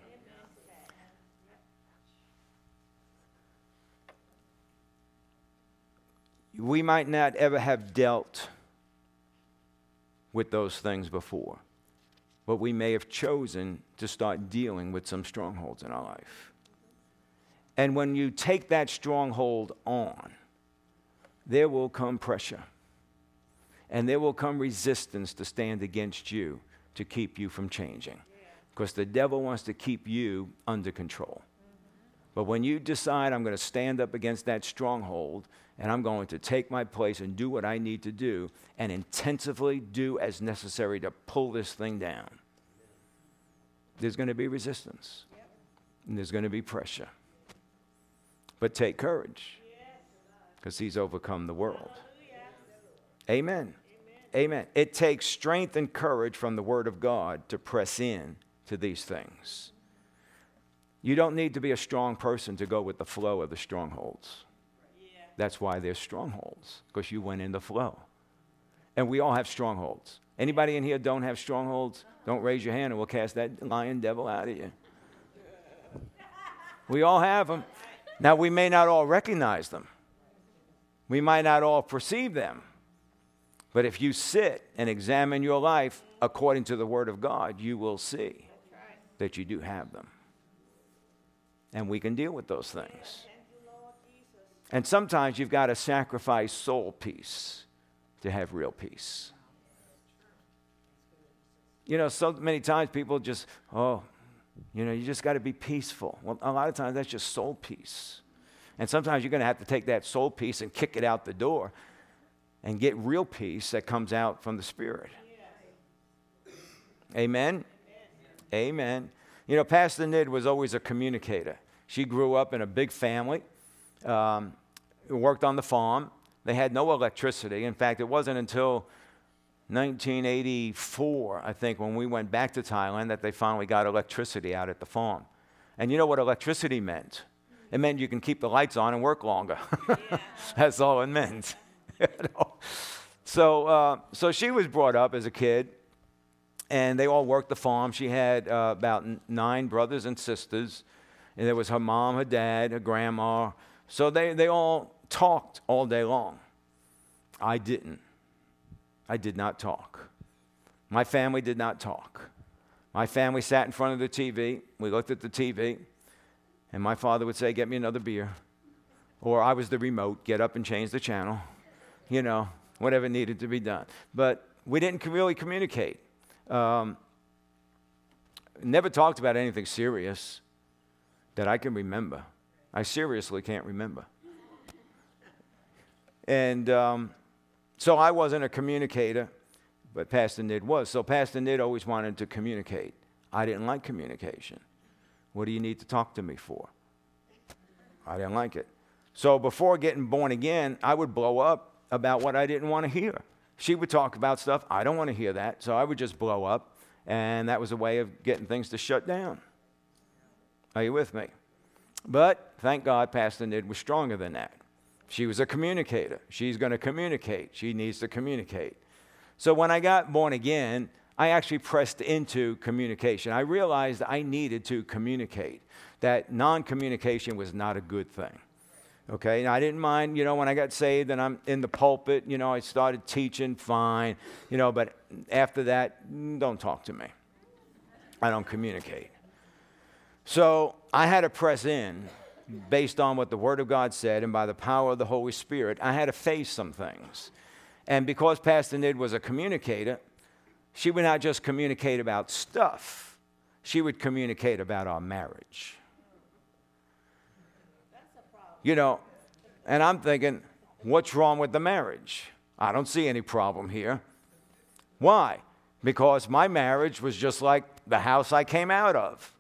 We might not ever have dealt with those things before, but we may have chosen to start dealing with some strongholds in our life. And when you take that stronghold on, there will come pressure and there will come resistance to stand against you to keep you from changing. Because the devil wants to keep you under control. But when you decide, I'm going to stand up against that stronghold and I'm going to take my place and do what I need to do and intensively do as necessary to pull this thing down, there's going to be resistance and there's going to be pressure. But take courage because he's overcome the world. Amen. Amen. It takes strength and courage from the Word of God to press in to these things. You don't need to be a strong person to go with the flow of the strongholds. That's why there's strongholds, because you went in the flow. And we all have strongholds. Anybody in here don't have strongholds? Don't raise your hand and we'll cast that lion devil out of you. We all have them. Now, we may not all recognize them, we might not all perceive them. But if you sit and examine your life according to the Word of God, you will see that you do have them. And we can deal with those things. And sometimes you've got to sacrifice soul peace to have real peace. You know, so many times people just, oh, you know, you just got to be peaceful. Well, a lot of times that's just soul peace. And sometimes you're going to have to take that soul peace and kick it out the door and get real peace that comes out from the Spirit. Amen? Amen. You know, Pastor Nid was always a communicator. She grew up in a big family, um, worked on the farm. They had no electricity. In fact, it wasn't until 1984, I think, when we went back to Thailand, that they finally got electricity out at the farm. And you know what electricity meant? It meant you can keep the lights on and work longer. Yeah. That's all it meant. So, uh, so she was brought up as a kid, and they all worked the farm. She had uh, about nine brothers and sisters, and there was her mom, her dad, her grandma. So they, they all talked all day long. I didn't. I did not talk. My family did not talk. My family sat in front of the TV. We looked at the TV, and my father would say, Get me another beer. Or I was the remote, get up and change the channel you know, whatever needed to be done. But we didn't really communicate. Um, never talked about anything serious that I can remember. I seriously can't remember. And um, so I wasn't a communicator, but Pastor Nid was. So Pastor Nid always wanted to communicate. I didn't like communication. What do you need to talk to me for? I didn't like it. So before getting born again, I would blow up about what I didn't want to hear. She would talk about stuff, I don't want to hear that, so I would just blow up, and that was a way of getting things to shut down. Are you with me? But thank God Pastor Nid was stronger than that. She was a communicator. She's going to communicate. She needs to communicate. So when I got born again, I actually pressed into communication. I realized I needed to communicate, that non communication was not a good thing. Okay, and I didn't mind, you know, when I got saved and I'm in the pulpit, you know, I started teaching, fine, you know, but after that, don't talk to me. I don't communicate. So I had to press in based on what the Word of God said and by the power of the Holy Spirit. I had to face some things. And because Pastor Nid was a communicator, she would not just communicate about stuff, she would communicate about our marriage you know, and I'm thinking, what's wrong with the marriage? I don't see any problem here. Why? Because my marriage was just like the house I came out of.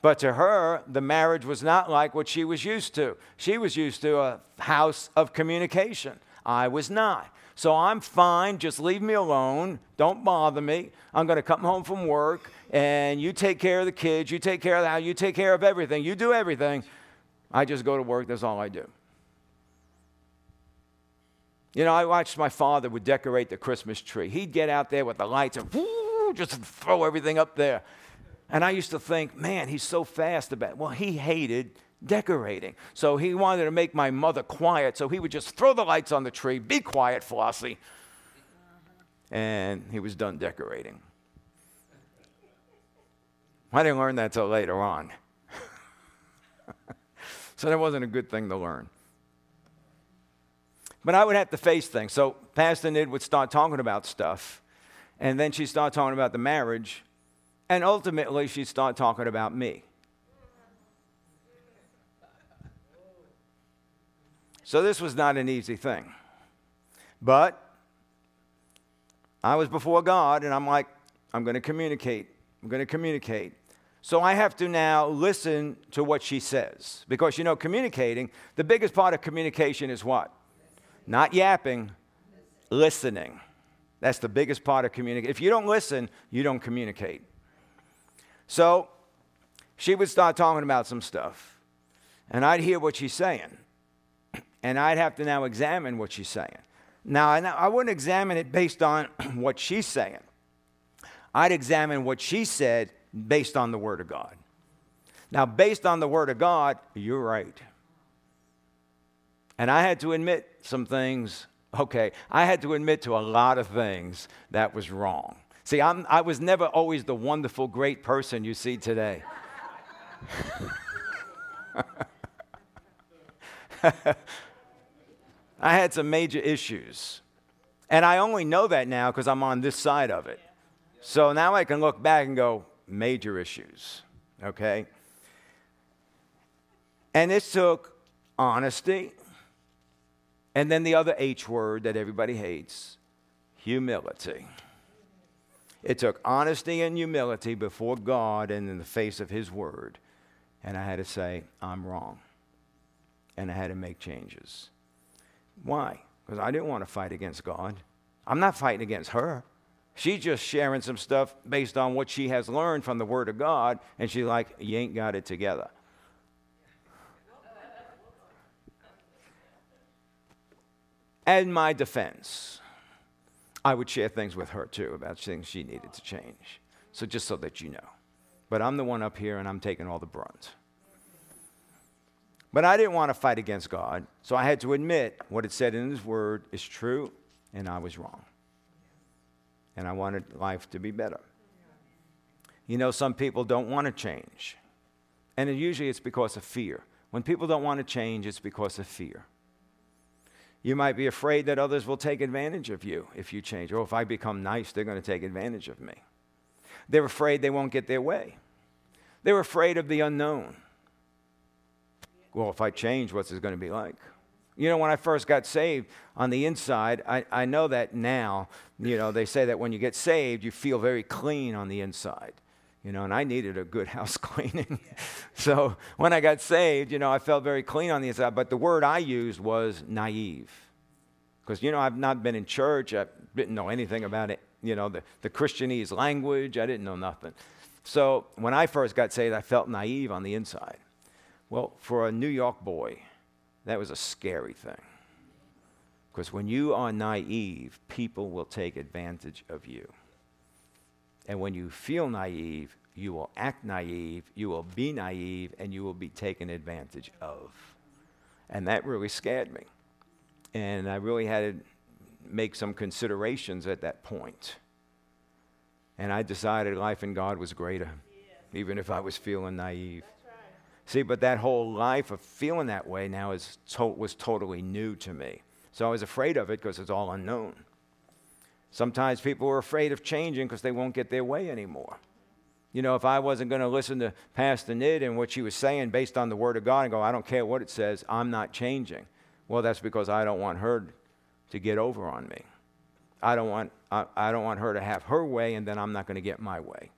But to her, the marriage was not like what she was used to. She was used to a house of communication. I was not. So I'm fine. Just leave me alone. Don't bother me. I'm going to come home from work and you take care of the kids. You take care of the house. You take care of everything. You do everything. I just go to work. That's all I do. You know, I watched my father would decorate the Christmas tree. He'd get out there with the lights and just throw everything up there. And I used to think, man, he's so fast about it. Well, he hated decorating. So he wanted to make my mother quiet. So he would just throw the lights on the tree, be quiet, Flossie. And he was done decorating. I didn't learn that till later on. So that wasn't a good thing to learn. But I would have to face things. So Pastor Nid would start talking about stuff, and then she'd start talking about the marriage, and ultimately she'd start talking about me. So this was not an easy thing. But I was before God, and I'm like, I'm going to communicate. I'm going to communicate. So I have to now listen to what she says. Because, you know, communicating, the biggest part of communication is what? Not yapping, listening. That's the biggest part of communication. If you don't listen, you don't communicate. So she would start talking about some stuff, and I'd hear what she's saying, and I'd have to now examine what she's saying. Now, I wouldn't examine it based on what she's saying. I'd examine what she said based on the Word of God. Now, based on the Word of God, you're right. And I had to admit some things, okay, I had to admit to a lot of things that was wrong. See, I'm, I was never always the wonderful, great person you see today. I had some major issues. And I only know that now because I'm on this side of it. So now I can look back and go, major issues, okay? And it took honesty, and then the other H word that everybody hates humility. It took honesty and humility before God and in the face of His word. And I had to say, I'm wrong. And I had to make changes. Why? Because I didn't want to fight against God. I'm not fighting against her. She's just sharing some stuff based on what she has learned from the Word of God, and she's like, You ain't got it together. And my defense, I would share things with her too about things she needed to change. So just so that you know. But I'm the one up here and I'm taking all the brunt. But I didn't want to fight against God, so I had to admit what it said in His Word is true, and I was wrong. And I wanted life to be better. You know, some people don't want to change, and usually it's because of fear. When people don't want to change, it's because of fear. You might be afraid that others will take advantage of you if you change. Or if I become nice, they're going to take advantage of me. They're afraid they won't get their way. They're afraid of the unknown. Well, if I change, what's it going to be like? You know, when I first got saved on the inside, I, I know that now, you know, they say that when you get saved, you feel very clean on the inside you know, and I needed a good house cleaning. so when I got saved, you know, I felt very clean on the inside. But the word I used was naive. Because, you know, I've not been in church, I didn't know anything about it, you know, the, the Christianese language, I didn't know nothing. So when I first got saved, I felt naive on the inside. Well, for a New York boy, that was a scary thing. Because when you are naive, people will take advantage of you. And when you feel naive, you will act naive, you will be naive, and you will be taken advantage of. And that really scared me. And I really had to make some considerations at that point. And I decided life in God was greater, even if I was feeling naive. See, but that whole life of feeling that way now is to- was totally new to me. So I was afraid of it because it's all unknown. Sometimes people are afraid of changing because they won't get their way anymore. You know, if I wasn't going to listen to Pastor Nid and what she was saying based on the Word of God and go, I don't care what it says, I'm not changing. Well, that's because I don't want her to get over on me. I don't want, I, I don't want her to have her way, and then I'm not going to get my way.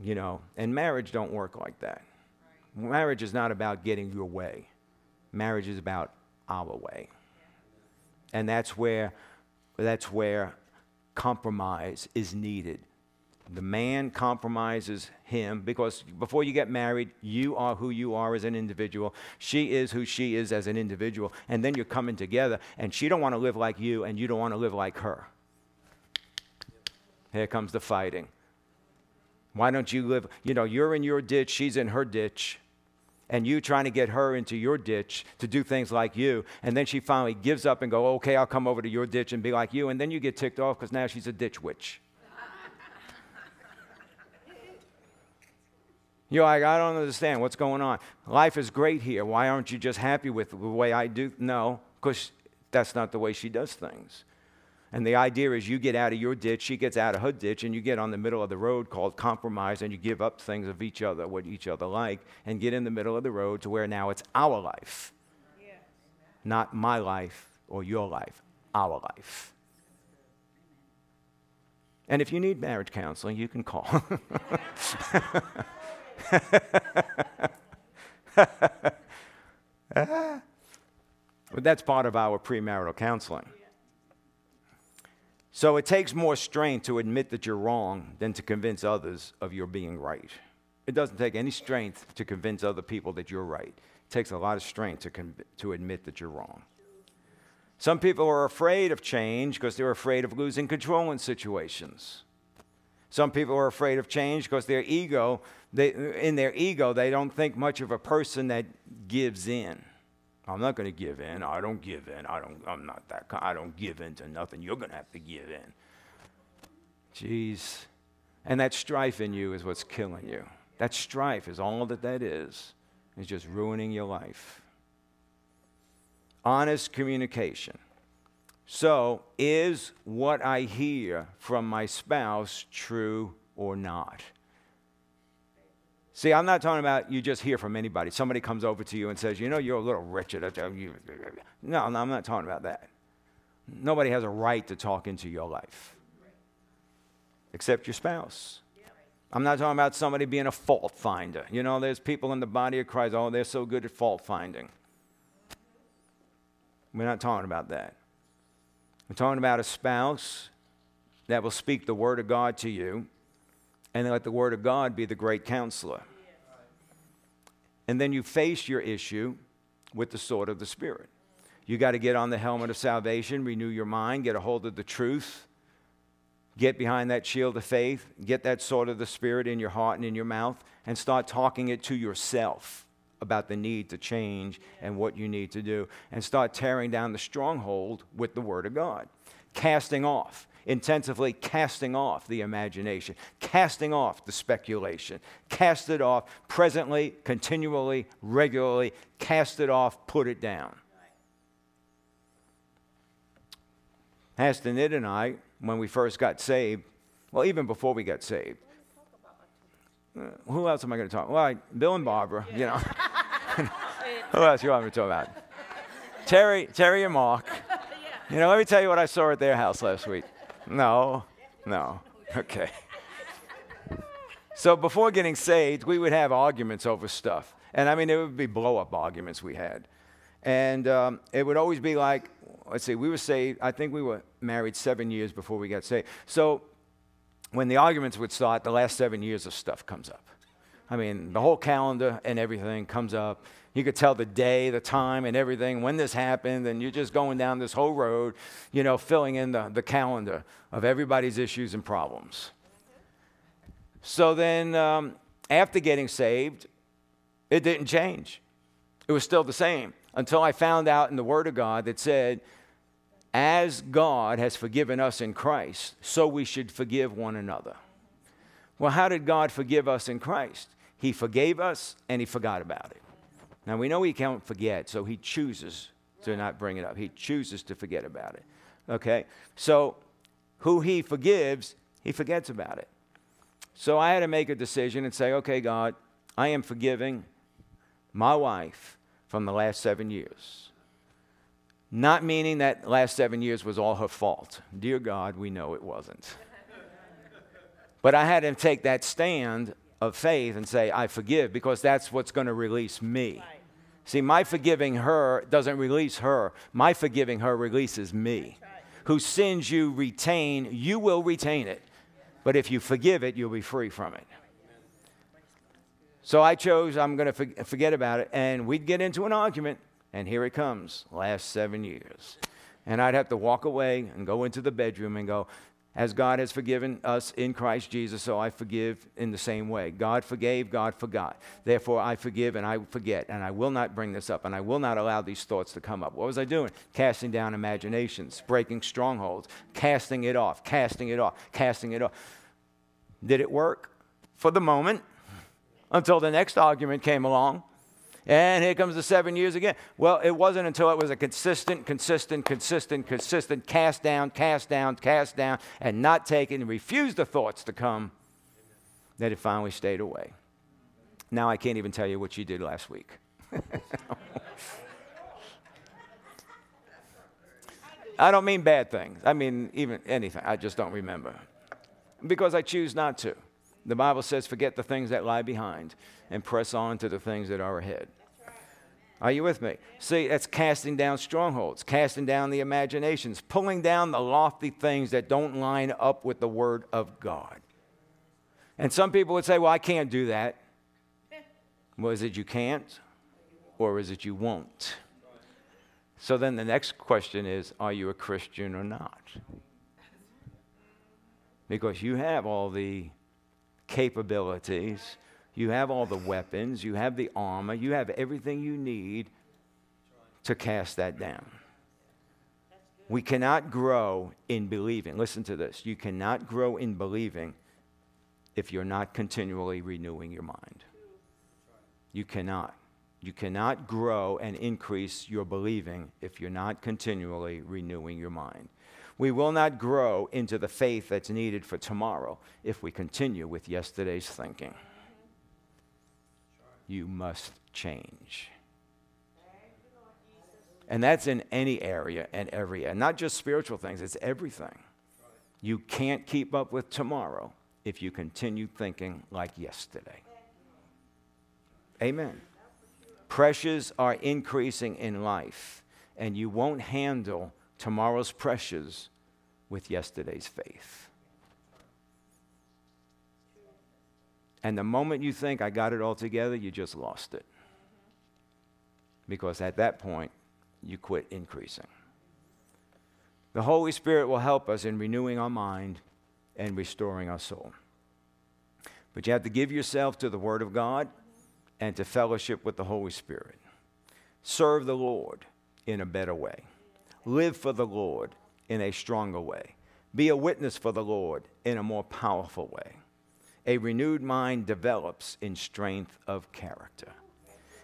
You know, and marriage don't work like that. Marriage is not about getting your way. Marriage is about our way. And that's where, that's where compromise is needed. The man compromises him because before you get married, you are who you are as an individual. She is who she is as an individual. And then you're coming together, and she don't want to live like you, and you don't want to live like her. Here comes the fighting. Why don't you live? You know, you're in your ditch, she's in her ditch and you trying to get her into your ditch to do things like you. And then she finally gives up and go, okay, I'll come over to your ditch and be like you. And then you get ticked off because now she's a ditch witch. You're like, I don't understand what's going on. Life is great here. Why aren't you just happy with the way I do? No, because that's not the way she does things. And the idea is you get out of your ditch, she gets out of her ditch, and you get on the middle of the road called compromise, and you give up things of each other, what each other like, and get in the middle of the road to where now it's our life. Yeah. Not my life or your life, our life. And if you need marriage counseling, you can call. but that's part of our premarital counseling. So it takes more strength to admit that you're wrong than to convince others of your being right. It doesn't take any strength to convince other people that you're right. It takes a lot of strength to, con- to admit that you're wrong. Some people are afraid of change because they're afraid of losing control in situations. Some people are afraid of change because their ego, they, in their ego, they don't think much of a person that gives in. I'm not going to give in. I don't give in. I don't, I'm not that kind. I don't give in to nothing. You're going to have to give in. Jeez. And that strife in you is what's killing you. That strife is all that that is. It's just ruining your life. Honest communication. So, is what I hear from my spouse true or not? See, I'm not talking about you just hear from anybody. Somebody comes over to you and says, You know, you're a little wretched. No, no, I'm not talking about that. Nobody has a right to talk into your life except your spouse. I'm not talking about somebody being a fault finder. You know, there's people in the body of Christ, oh, they're so good at fault finding. We're not talking about that. We're talking about a spouse that will speak the word of God to you and let the word of God be the great counselor. And then you face your issue with the sword of the Spirit. You got to get on the helmet of salvation, renew your mind, get a hold of the truth, get behind that shield of faith, get that sword of the Spirit in your heart and in your mouth, and start talking it to yourself about the need to change and what you need to do, and start tearing down the stronghold with the Word of God, casting off intensively casting off the imagination, casting off the speculation, cast it off presently, continually, regularly, cast it off, put it down. Pastor Nid and I, when we first got saved, well, even before we got saved, uh, who else am I going to talk? Well, Bill and Barbara, you know. who else you want me to talk about? Terry, Terry and Mark. You know, let me tell you what I saw at their house last week. No, no. Okay. So before getting saved, we would have arguments over stuff. And I mean, it would be blow up arguments we had. And um, it would always be like, let's see, we were saved, I think we were married seven years before we got saved. So when the arguments would start, the last seven years of stuff comes up. I mean, the whole calendar and everything comes up. You could tell the day, the time, and everything, when this happened, and you're just going down this whole road, you know, filling in the, the calendar of everybody's issues and problems. So then, um, after getting saved, it didn't change. It was still the same until I found out in the Word of God that said, as God has forgiven us in Christ, so we should forgive one another. Well, how did God forgive us in Christ? He forgave us and He forgot about it. Now we know he can't forget, so he chooses to not bring it up. He chooses to forget about it. Okay? So who he forgives, he forgets about it. So I had to make a decision and say, okay, God, I am forgiving my wife from the last seven years. Not meaning that last seven years was all her fault. Dear God, we know it wasn't. but I had to take that stand of faith and say, I forgive, because that's what's going to release me. Right. See, my forgiving her doesn't release her, my forgiving her releases me. Whose sins you retain, you will retain it. But if you forgive it, you'll be free from it. So I chose, I'm going to forget about it. And we'd get into an argument, and here it comes, last seven years. And I'd have to walk away and go into the bedroom and go, as God has forgiven us in Christ Jesus, so I forgive in the same way. God forgave, God forgot. Therefore, I forgive and I forget, and I will not bring this up, and I will not allow these thoughts to come up. What was I doing? Casting down imaginations, breaking strongholds, casting it off, casting it off, casting it off. Did it work? For the moment, until the next argument came along. And here comes the seven years again. Well, it wasn't until it was a consistent, consistent, consistent, consistent cast down, cast down, cast down, and not taking, and refused the thoughts to come that it finally stayed away. Now I can't even tell you what she did last week. I don't mean bad things. I mean even anything. I just don't remember. Because I choose not to. The Bible says, forget the things that lie behind and press on to the things that are ahead. Are you with me? See, that's casting down strongholds, casting down the imaginations, pulling down the lofty things that don't line up with the Word of God. And some people would say, well, I can't do that. Well, is it you can't? Or is it you won't? So then the next question is, are you a Christian or not? Because you have all the capabilities, you have all the weapons, you have the armor, you have everything you need to cast that down. We cannot grow in believing. Listen to this. You cannot grow in believing if you're not continually renewing your mind. You cannot. You cannot grow and increase your believing if you're not continually renewing your mind. We will not grow into the faith that's needed for tomorrow if we continue with yesterday's thinking. You must change. And that's in any area and every area, not just spiritual things, it's everything. You can't keep up with tomorrow if you continue thinking like yesterday. Amen. Pressures are increasing in life, and you won't handle tomorrow's pressures with yesterday's faith. And the moment you think, I got it all together, you just lost it. Because at that point, you quit increasing. The Holy Spirit will help us in renewing our mind and restoring our soul. But you have to give yourself to the Word of God and to fellowship with the Holy Spirit. Serve the Lord in a better way. Live for the Lord in a stronger way. Be a witness for the Lord in a more powerful way. A renewed mind develops in strength of character.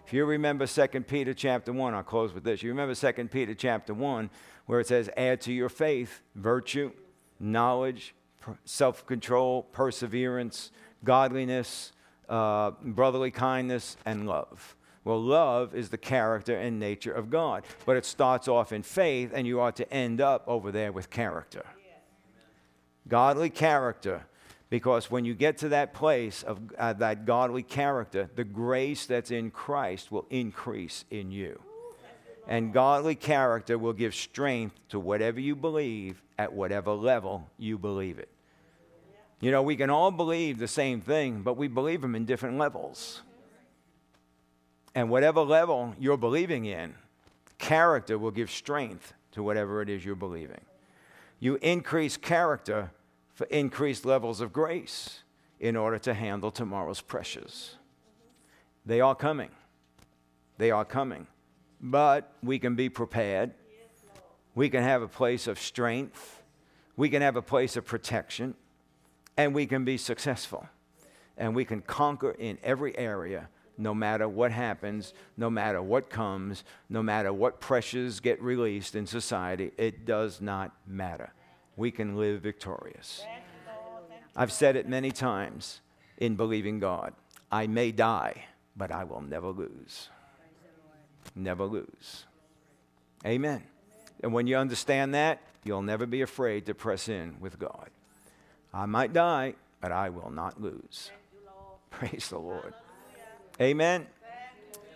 If you remember 2 Peter chapter 1, I'll close with this. You remember 2 Peter chapter 1, where it says, Add to your faith virtue, knowledge, self control, perseverance, godliness, uh, brotherly kindness, and love. Well, love is the character and nature of God, but it starts off in faith, and you ought to end up over there with character. Godly character, because when you get to that place of uh, that godly character, the grace that's in Christ will increase in you. And godly character will give strength to whatever you believe at whatever level you believe it. You know, we can all believe the same thing, but we believe them in different levels. And whatever level you're believing in, character will give strength to whatever it is you're believing. You increase character for increased levels of grace in order to handle tomorrow's pressures. They are coming. They are coming. But we can be prepared. We can have a place of strength. We can have a place of protection. And we can be successful. And we can conquer in every area no matter what happens, no matter what comes, no matter what pressures get released in society, it does not matter. We can live victorious. I've said it many times in believing God. I may die, but I will never lose. Never lose. Amen. And when you understand that, you'll never be afraid to press in with God. I might die, but I will not lose. Praise the Lord. Amen.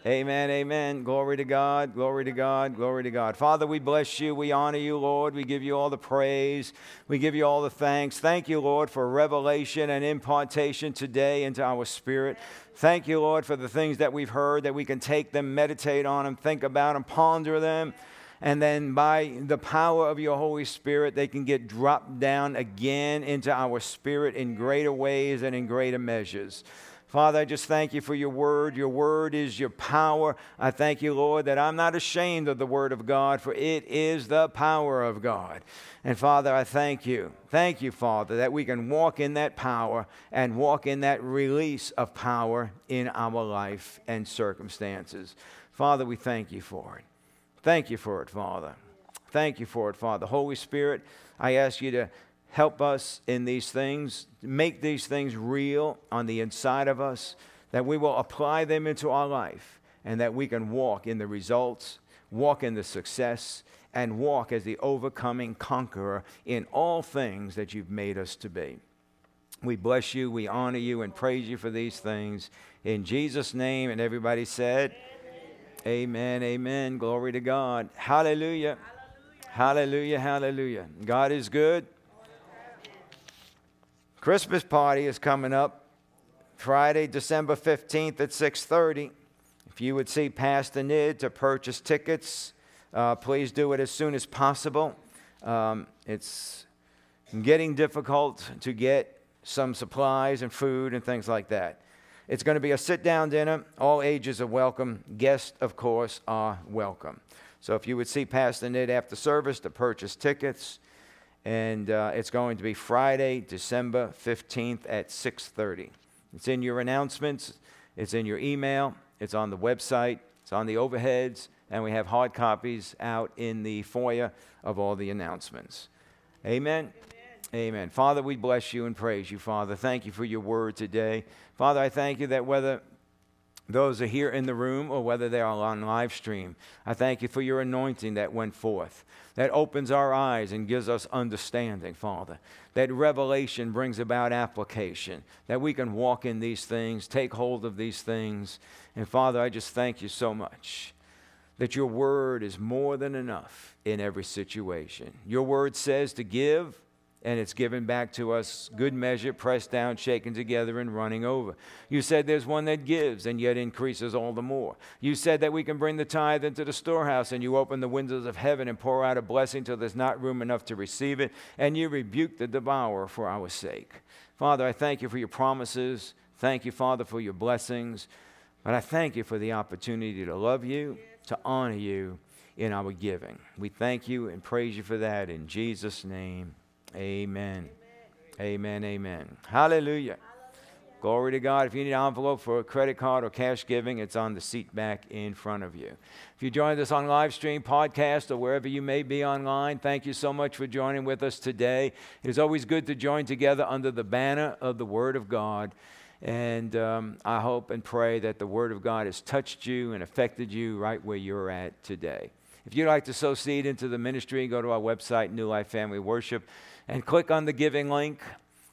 Amen, amen. Glory to God, glory to God, glory to God. Father, we bless you. We honor you, Lord. We give you all the praise. We give you all the thanks. Thank you, Lord, for revelation and impartation today into our spirit. Thank you, Lord, for the things that we've heard, that we can take them, meditate on them, think about them, ponder them. And then by the power of your Holy Spirit, they can get dropped down again into our spirit in greater ways and in greater measures. Father, I just thank you for your word. Your word is your power. I thank you, Lord, that I'm not ashamed of the word of God, for it is the power of God. And Father, I thank you. Thank you, Father, that we can walk in that power and walk in that release of power in our life and circumstances. Father, we thank you for it. Thank you for it, Father. Thank you for it, Father. Holy Spirit, I ask you to help us in these things, make these things real on the inside of us, that we will apply them into our life, and that we can walk in the results, walk in the success, and walk as the overcoming conqueror in all things that you've made us to be. We bless you, we honor you, and praise you for these things. In Jesus' name, and everybody said, amen. amen. Glory to God. Hallelujah. Hallelujah, hallelujah. hallelujah. God is good. Christmas party is coming up Friday, December 15th at 6:30. If you would see Pastor Nid to purchase tickets, uh, please do it as soon as possible. Um, it's getting difficult to get some supplies and food and things like that. It's going to be a sit down dinner. All ages are welcome. Guests, of course, are welcome. So if you would see Pastor Nid after service to purchase tickets, and uh, it's going to be Friday, December 15th at 6:30. It's in your announcements, it's in your email, it's on the website, it's on the overheads, and we have hard copies out in the foyer of all the announcements. Amen. Amen. Amen. Father, we bless you and praise you, Father. Thank you for your word today. Father, I thank you that whether those are here in the room or whether they are on live stream. I thank you for your anointing that went forth, that opens our eyes and gives us understanding, Father. That revelation brings about application, that we can walk in these things, take hold of these things. And Father, I just thank you so much that your word is more than enough in every situation. Your word says to give and it's given back to us good measure, pressed down, shaken together, and running over. You said there's one that gives and yet increases all the more. You said that we can bring the tithe into the storehouse, and you open the windows of heaven and pour out a blessing till there's not room enough to receive it, and you rebuke the devourer for our sake. Father, I thank you for your promises. Thank you, Father, for your blessings. But I thank you for the opportunity to love you, to honor you in our giving. We thank you and praise you for that in Jesus' name. Amen. Amen. Amen. Hallelujah. Glory to God. If you need an envelope for a credit card or cash giving, it's on the seat back in front of you. If you joined us on live stream, podcast, or wherever you may be online, thank you so much for joining with us today. It is always good to join together under the banner of the Word of God. And um, I hope and pray that the Word of God has touched you and affected you right where you're at today. If you'd like to sow seed into the ministry, go to our website, New Life Family Worship and click on the giving link.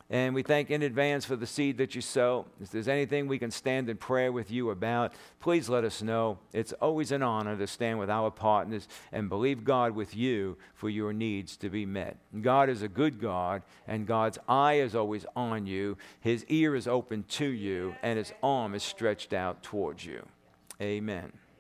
And we thank in advance for the seed that you sow. If there's anything we can stand in prayer with you about, please let us know. It's always an honor to stand with our partners and believe God with you for your needs to be met. God is a good God, and God's eye is always on you, His ear is open to you, and His arm is stretched out towards you. Amen.